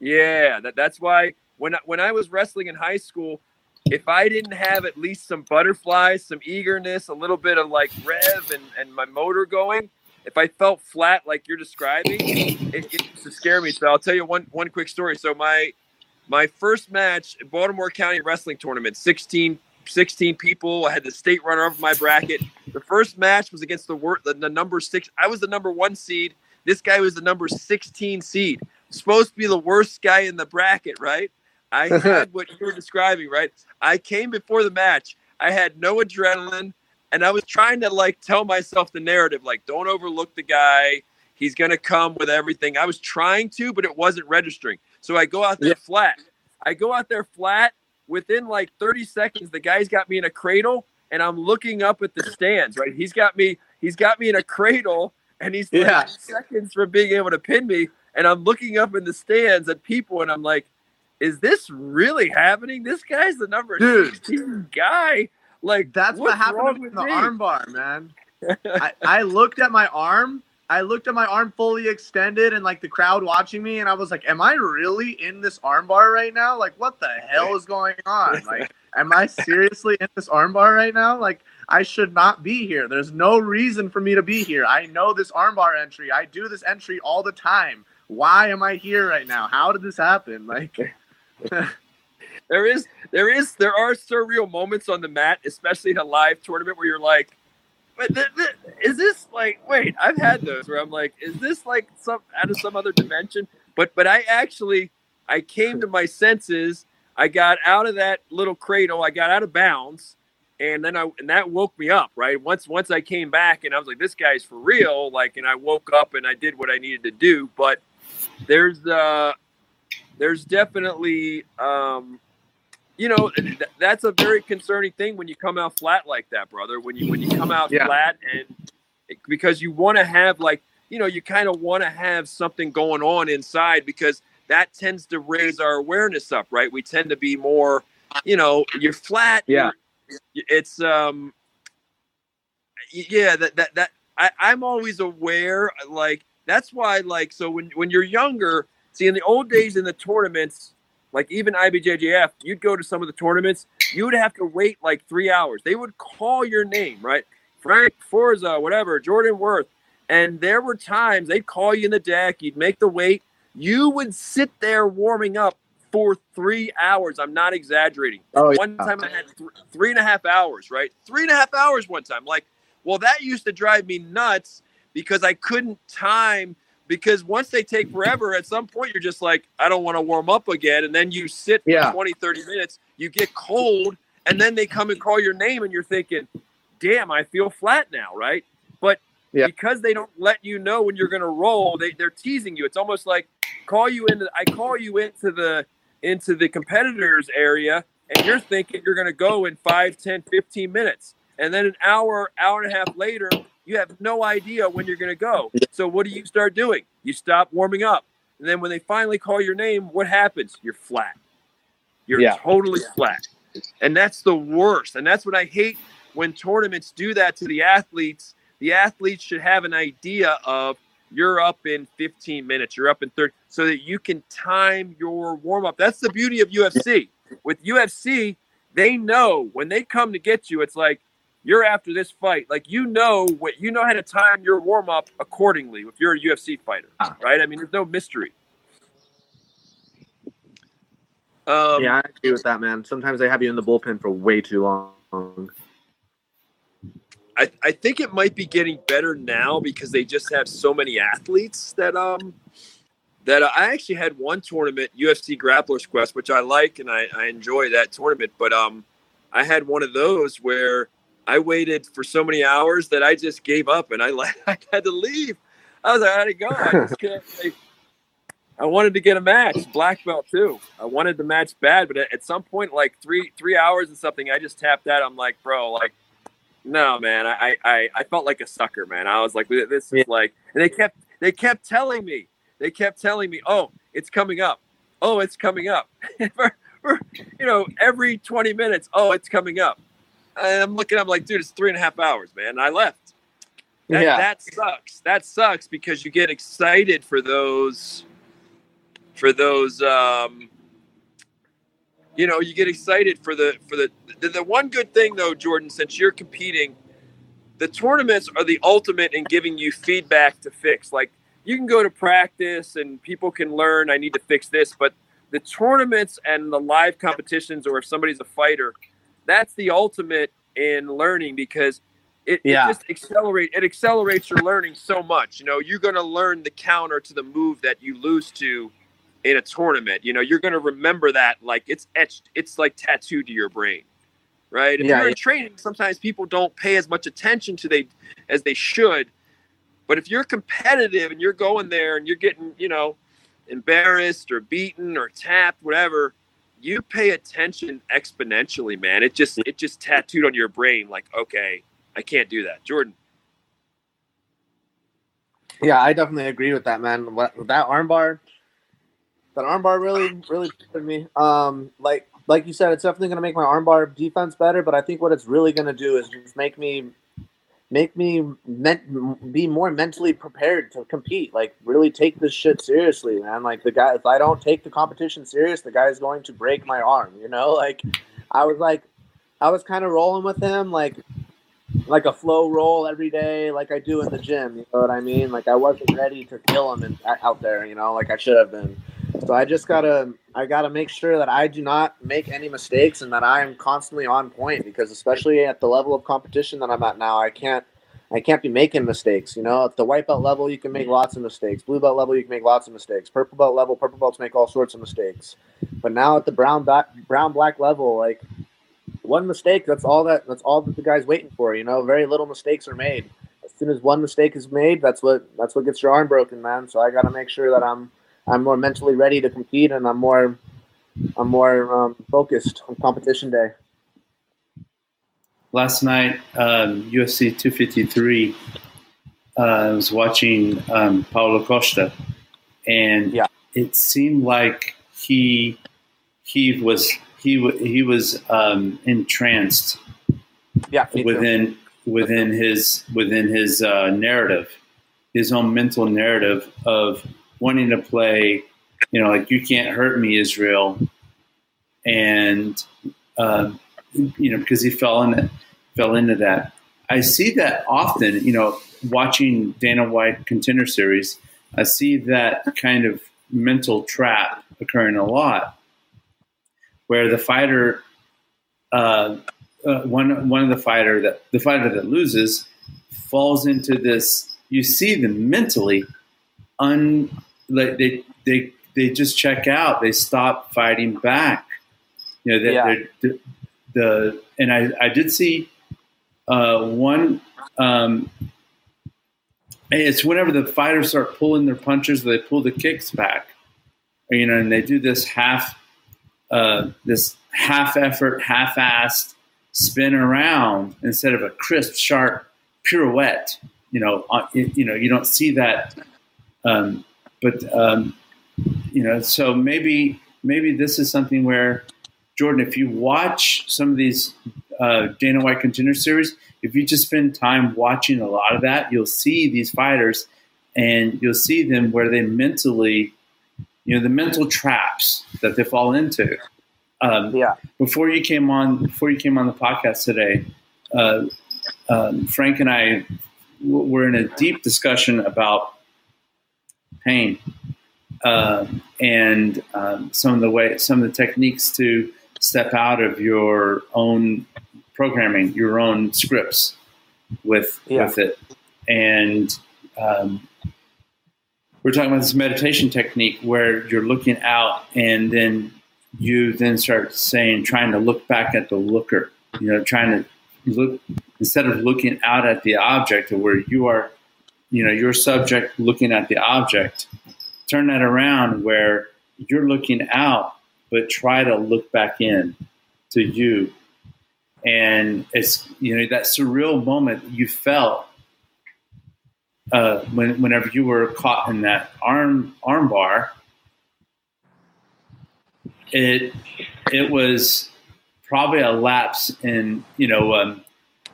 Yeah, that that's why when I, when I was wrestling in high school, if I didn't have at least some butterflies, some eagerness, a little bit of like rev and, and my motor going, if I felt flat like you're describing, it, it used to scare me. So I'll tell you one one quick story. So my my first match, Baltimore County Wrestling Tournament, 16, 16 people. I had the state runner up my bracket. The first match was against the, wor- the the number six. I was the number one seed. This guy was the number 16 seed. Supposed to be the worst guy in the bracket, right? I had what you were describing, right? I came before the match. I had no adrenaline, and I was trying to like tell myself the narrative, like, don't overlook the guy. He's gonna come with everything. I was trying to, but it wasn't registering. So I go out there Yeah. flat. I go out there flat. Within like 30 seconds, the guy's got me in a cradle, and I'm looking up at the stands. Right? He's got me. He's got me in a cradle, and he's like Yeah. seconds from being able to pin me. And I'm looking up in the stands at people, and I'm like, "Is this really happening? This guy's the number Dude. 16 guy. Like That's what happened wrong to me with in the armbar, man. I, I looked at my arm. I looked at my arm fully extended and like the crowd watching me, and I was like, "Am I really in this armbar right now? Like, what the hell is going on? Like, am I seriously in this armbar right now? Like, I should not be here. There's no reason for me to be here. I know this armbar entry. I do this entry all the time. why am I here right now? How did this happen? Like, there is, there is, there are surreal moments on the mat, especially in a live tournament where you're like, but th- th- is this like, wait, I've had those where I'm like, is this like some out of some other dimension? But, but I actually, I came to my senses. I got out of that little cradle. I got out of bounds and then I and that woke me up, right? Once once I came back and I was like, this guy's for real, like, and I woke up and I did what I needed to do. But there's uh there's definitely um you know th- that's a very concerning thing when you come out flat like that, brother. When you when you come out yeah. flat and because you want to have like you know you kind of want to have something going on inside because that tends to raise our awareness up, right? We tend to be more, you know, you're flat, yeah it's um yeah that that that I, I'm always aware like that's why like so when when you're younger see in the old days in the tournaments like even IBJJF you'd go to some of the tournaments you would have to wait like three hours they would call your name right Frank Forza whatever Jordan Worth and there were times they'd call you in the deck you'd make the wait you would sit there warming up for three hours. I'm not exaggerating. Oh, one yeah. time I had th- three and a half hours, right? Three and a half hours one time. Like, well, that used to drive me nuts because I couldn't time. Because once they take forever, at some point you're just like, I don't want to warm up again. And then you sit for yeah. 20, 30 minutes, you get cold, and then they come and call your name, and you're thinking, damn, I feel flat now, right? But yeah. because they don't let you know when you're going to roll, they, they're teasing you. It's almost like call you into, I call you into the, into the competitors area and you're thinking you're going to go in 5 10 15 minutes and then an hour hour and a half later you have no idea when you're going to go so what do you start doing? You stop warming up. And then when they finally call your name what happens? You're flat. You're yeah. totally flat. And that's the worst. And that's what i hate when tournaments do that to the athletes. The athletes should have an idea of you're up in 15 minutes, you're up in 30, so that you can time your warm up. That's the beauty of UFC. With UFC, they know when they come to get you, it's like you're after this fight. Like you know what you know how to time your warm up accordingly if you're a UFC fighter, ah. right? I mean, there's no mystery. Um, yeah, I agree with that, man. Sometimes they have you in the bullpen for way too long. I, I think it might be getting better now because they just have so many athletes that um that I actually had one tournament UFC Grapplers Quest which I like and I, I enjoy that tournament but um I had one of those where I waited for so many hours that I just gave up and I I had to leave. I was like, I had to go. I just can't. Like, I wanted to get a match, black belt too. I wanted the match bad, but at some point, like three three hours and something, I just tapped out. I'm like, bro, like no, man, I, I, I felt like a sucker, man. I was like, this is yeah. like, and they kept, they kept telling me, they kept telling me, oh, it's coming up, oh, it's coming up, for, for, you know, every twenty minutes, oh, it's coming up. I'm looking, I'm like, dude, it's three and a half hours, man. And I left. That, yeah. that sucks. That sucks because you get excited for those, for those, um, you know, you get excited for the for the, the the one good thing though, Jordan, since you're competing, the tournaments are the ultimate in giving you feedback to fix. Like you can go to practice and people can learn I need to fix this, but the tournaments and the live competitions or if somebody's a fighter, that's the ultimate in learning because it, yeah. it just accelerate it accelerates your learning so much. You know, you're gonna learn the counter to the move that you lose to in a tournament. You know, you're going to remember that like it's etched, it's like tattooed to your brain, right? If yeah, you're in training, sometimes people don't pay as much attention to they as they should. But if you're competitive and you're going there and you're getting, you know, embarrassed or beaten or tapped, whatever, you pay attention exponentially, man. It just it just tattooed on your brain like, okay, I can't do that. Jordan. Yeah, I definitely agree with that, man. What that armbar, that armbar really really bothered me. Um, like like you said, it's definitely going to make my armbar defense better. But I think what it's really going to do is just make me make me be more mentally prepared to compete. Like really take this shit seriously, man. Like the guy, if I don't take the competition serious, the guy's going to break my arm. You know, like I was like, I was kind of rolling with him, like like a flow roll every day, like I do in the gym. You know what I mean? Like I wasn't ready to kill him in, out there. You know, like I should have been. So I just gotta, I gotta make sure that I do not make any mistakes and that I am constantly on point because, especially at the level of competition that I'm at now, I can't, I can't be making mistakes. You know, at the white belt level, you can make lots of mistakes. Blue belt level, you can make lots of mistakes. Purple belt level, purple belts make all sorts of mistakes. But now at the brown black, brown black level, like one mistake, that's all that that's all that the guy's waiting for. You know, very little mistakes are made. As soon as one mistake is made, that's what that's what gets your arm broken, man. So I got to make sure that I'm I'm more mentally ready to compete, and I'm more I'm more um, focused on competition day. Last night, um, UFC 253. Uh, I was watching um, Paulo Costa, and yeah. it seemed like he he was he he was um, entranced. Yeah, within too. within his within his uh, narrative, his own mental narrative of wanting to play. You know, like you can't hurt me, Israel, and uh, you know because he fell in fell into that. I see that often. You know, watching Dana White Contender Series, I see that kind of mental trap occurring a lot where the fighter, uh, uh, one one of the fighter that the fighter that loses falls into this. You see them mentally, un like they they they just check out. They stop fighting back. You know, yeah. the, the and I I did see uh, one. Um, it's whenever the fighters start pulling their punches, they pull the kicks back. You know, and they do this half uh, this half effort, half assed spin around instead of a crisp, sharp pirouette. You know, uh, you know, you don't see that. Um, but um, you know, so maybe maybe this is something where Jordan, if you watch some of these uh, Dana White Contender Series, if you just spend time watching a lot of that, you'll see these fighters, and you'll see them where they mentally you know the mental traps that they fall into. Um, yeah. Before you came on, before you came on the podcast today, uh, um, Frank and I w- were in a deep discussion about pain uh, and um, some of the way, some of the techniques to step out of your own programming, your own scripts with yeah. with it, and um, we're talking about this meditation technique where you're looking out and then you then start saying trying to look back at the looker you know trying to look instead of looking out at the object of where you are you know your subject looking at the object turn that around where you're looking out but try to look back in to you. And it's you know that surreal moment you felt uh, when, whenever you were caught in that arm arm bar, it it was probably a lapse in you know um,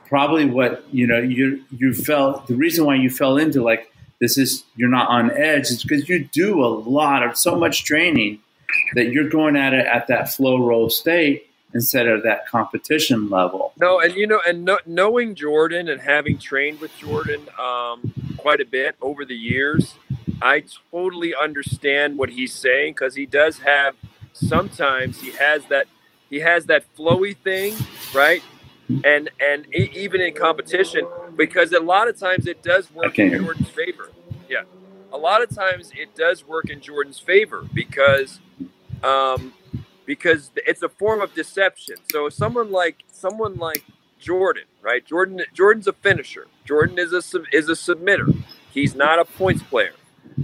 probably what you know you you felt the reason why you fell into like this is you're not on edge is because you do a lot of so much training that you're going at it at that flow roll state instead of that competition level. No, and you know, and no, knowing Jordan and having trained with Jordan um, quite a bit over the years, I totally understand what he's saying because he does have. Sometimes he has that he has that flowy thing, right? And and even in competition, because a lot of times it does work in Jordan's favor. Yeah, a lot of times it does work in Jordan's favor because um, because it's a form of deception. So someone like someone like Jordan, right? Jordan Jordan's a finisher. Jordan is a is a submitter. He's not a points player.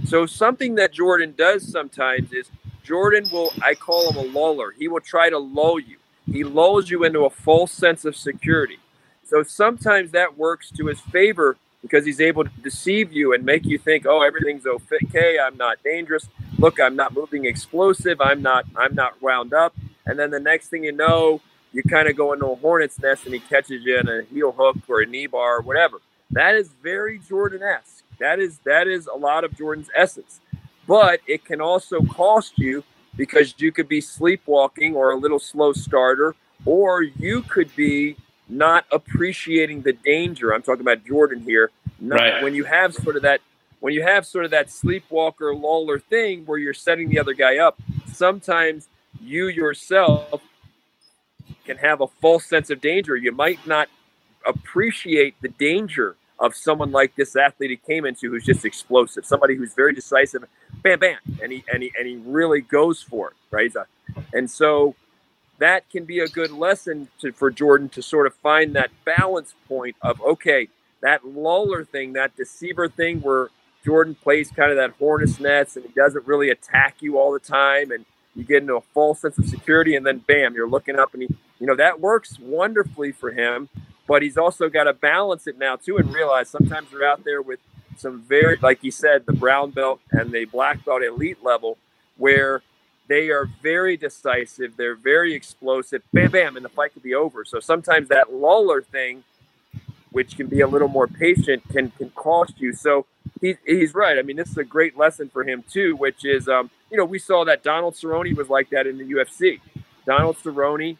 So something that Jordan does sometimes is Jordan will I call him a luller. He will try to lull you. He lulls you into a false sense of security. So sometimes that works to his favor because he's able to deceive you and make you think, "Oh, everything's okay. I'm not dangerous. Look, I'm not moving explosive. I'm not. I'm not wound up." And then the next thing you know, you kind of go into a hornet's nest, and he catches you in a heel hook or a knee bar or whatever. That is very Jordan-esque. That is that is a lot of Jordan's essence. But it can also cost you because you could be sleepwalking or a little slow starter, or you could be not appreciating the danger. I'm talking about Jordan here. Not, Right. When you have sort of that, when you have sort of that sleepwalker luller thing where you're setting the other guy up, sometimes you yourself can have a false sense of danger. You might not appreciate the danger of someone like this athlete he came into who's just explosive, somebody who's very decisive, bam, bam, and he and he and he really goes for it, right? And so that can be a good lesson to, for Jordan to sort of find that balance point of okay, that luller thing, that deceiver thing, where Jordan plays kind of that hornet's nest and he doesn't really attack you all the time, and you get into a false sense of security, and then bam, you're looking up, and he, you know, that works wonderfully for him. But he's also got to balance it now too, and realize sometimes you're out there with some very, like you said, the brown belt and the black belt elite level, where they are very decisive, they're very explosive, bam, bam, and the fight could be over. So sometimes that luller thing, which can be a little more patient, can can cost you. So he, he's right. I mean, this is a great lesson for him too, which is, um, you know, we saw that Donald Cerrone was like that in the UFC. Donald Cerrone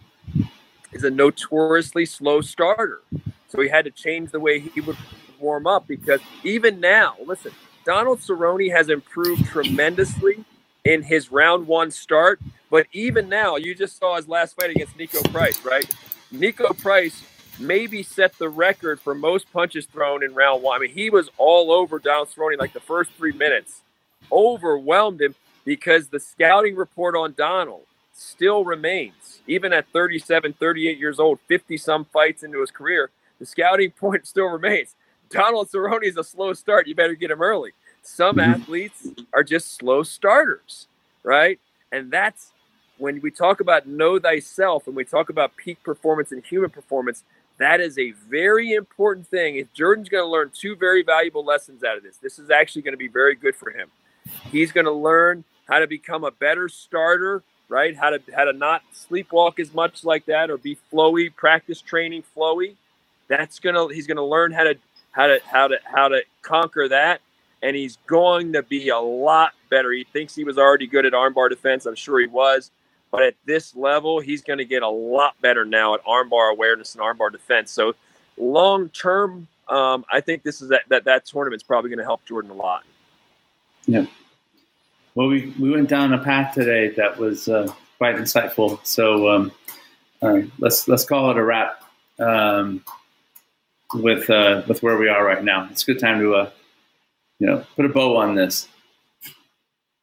is a notoriously slow starter, so he had to change the way he would warm up because even now, listen, Donald Cerrone has improved tremendously in his round one start. But even now, you just saw his last fight against Niko Price, right? Niko Price maybe set the record for most punches thrown in round one. I mean, he was all over Donald Cerrone like the first three minutes, overwhelmed him because the scouting report on Donald still remains, even at 37, 38 years old, 50 some fights into his career. The scouting point still remains. Donald Cerrone is a slow start. You better get him early. Some Mhm. athletes are just slow starters, right? And that's when we talk about know thyself and we talk about peak performance and human performance. That is a very important thing. If Jordan's going to learn two very valuable lessons out of this, this is actually going to be very good for him. He's going to learn how to become a better starter, right? How to how to not sleepwalk as much like that or be flowy, practice training flowy. That's gonna he's gonna learn how to how to how to how to conquer that and he's going to be a lot better. He thinks he was already good at armbar defense. I'm sure he was. But at this level, he's going to get a lot better now at armbar awareness and armbar defense. So long term, um, I think this is that, that that tournament's probably going to help Jordan a lot. Yeah. Well, we, we went down a path today that was uh, quite insightful. So um, uh, let's let's call it a wrap um, with uh, with where we are right now. It's a good time to uh, you know put a bow on this.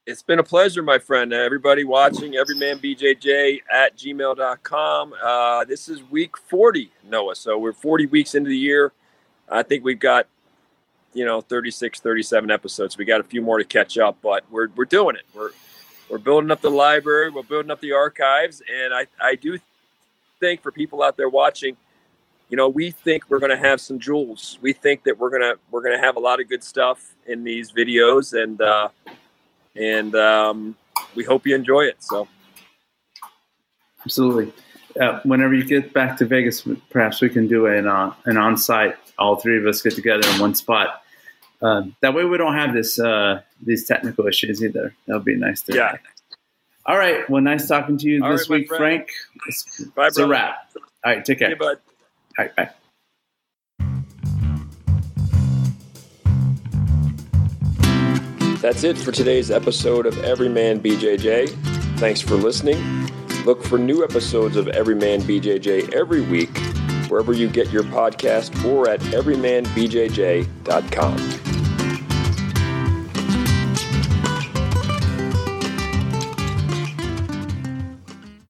It's been a pleasure, my friend. Uh, Everybody watching, everymanbjj at gmail.com. Uh, this is week 40, Noah. So we're 40 weeks into the year. I think we've got, you know, 36, 37 episodes. We got a few more to catch up, but we're, we're doing it. We're, we're building up the library. We're building up the archives. And I, I do think for people out there watching, you know, we think we're going to have some jewels. We think that we're going to, we're going to have a lot of good stuff in these videos. And, uh, and um, we hope you enjoy it. So Absolutely. Uh, whenever you get back to Vegas, perhaps we can do an uh, an on site. All three of us get together in one spot. Uh, that way, we don't have this uh, these technical issues either. That would be nice. To Yeah. All right. Well, nice talking to you All this right, week, friend. Frank. It's, Bye, it's a wrap. All right. Take care. hey, right. Bye. That's it for today's episode of Everyman BJJ. Thanks for listening. Look for new episodes of Everyman BJJ every week, wherever you get your podcast or at everymanbjj.com.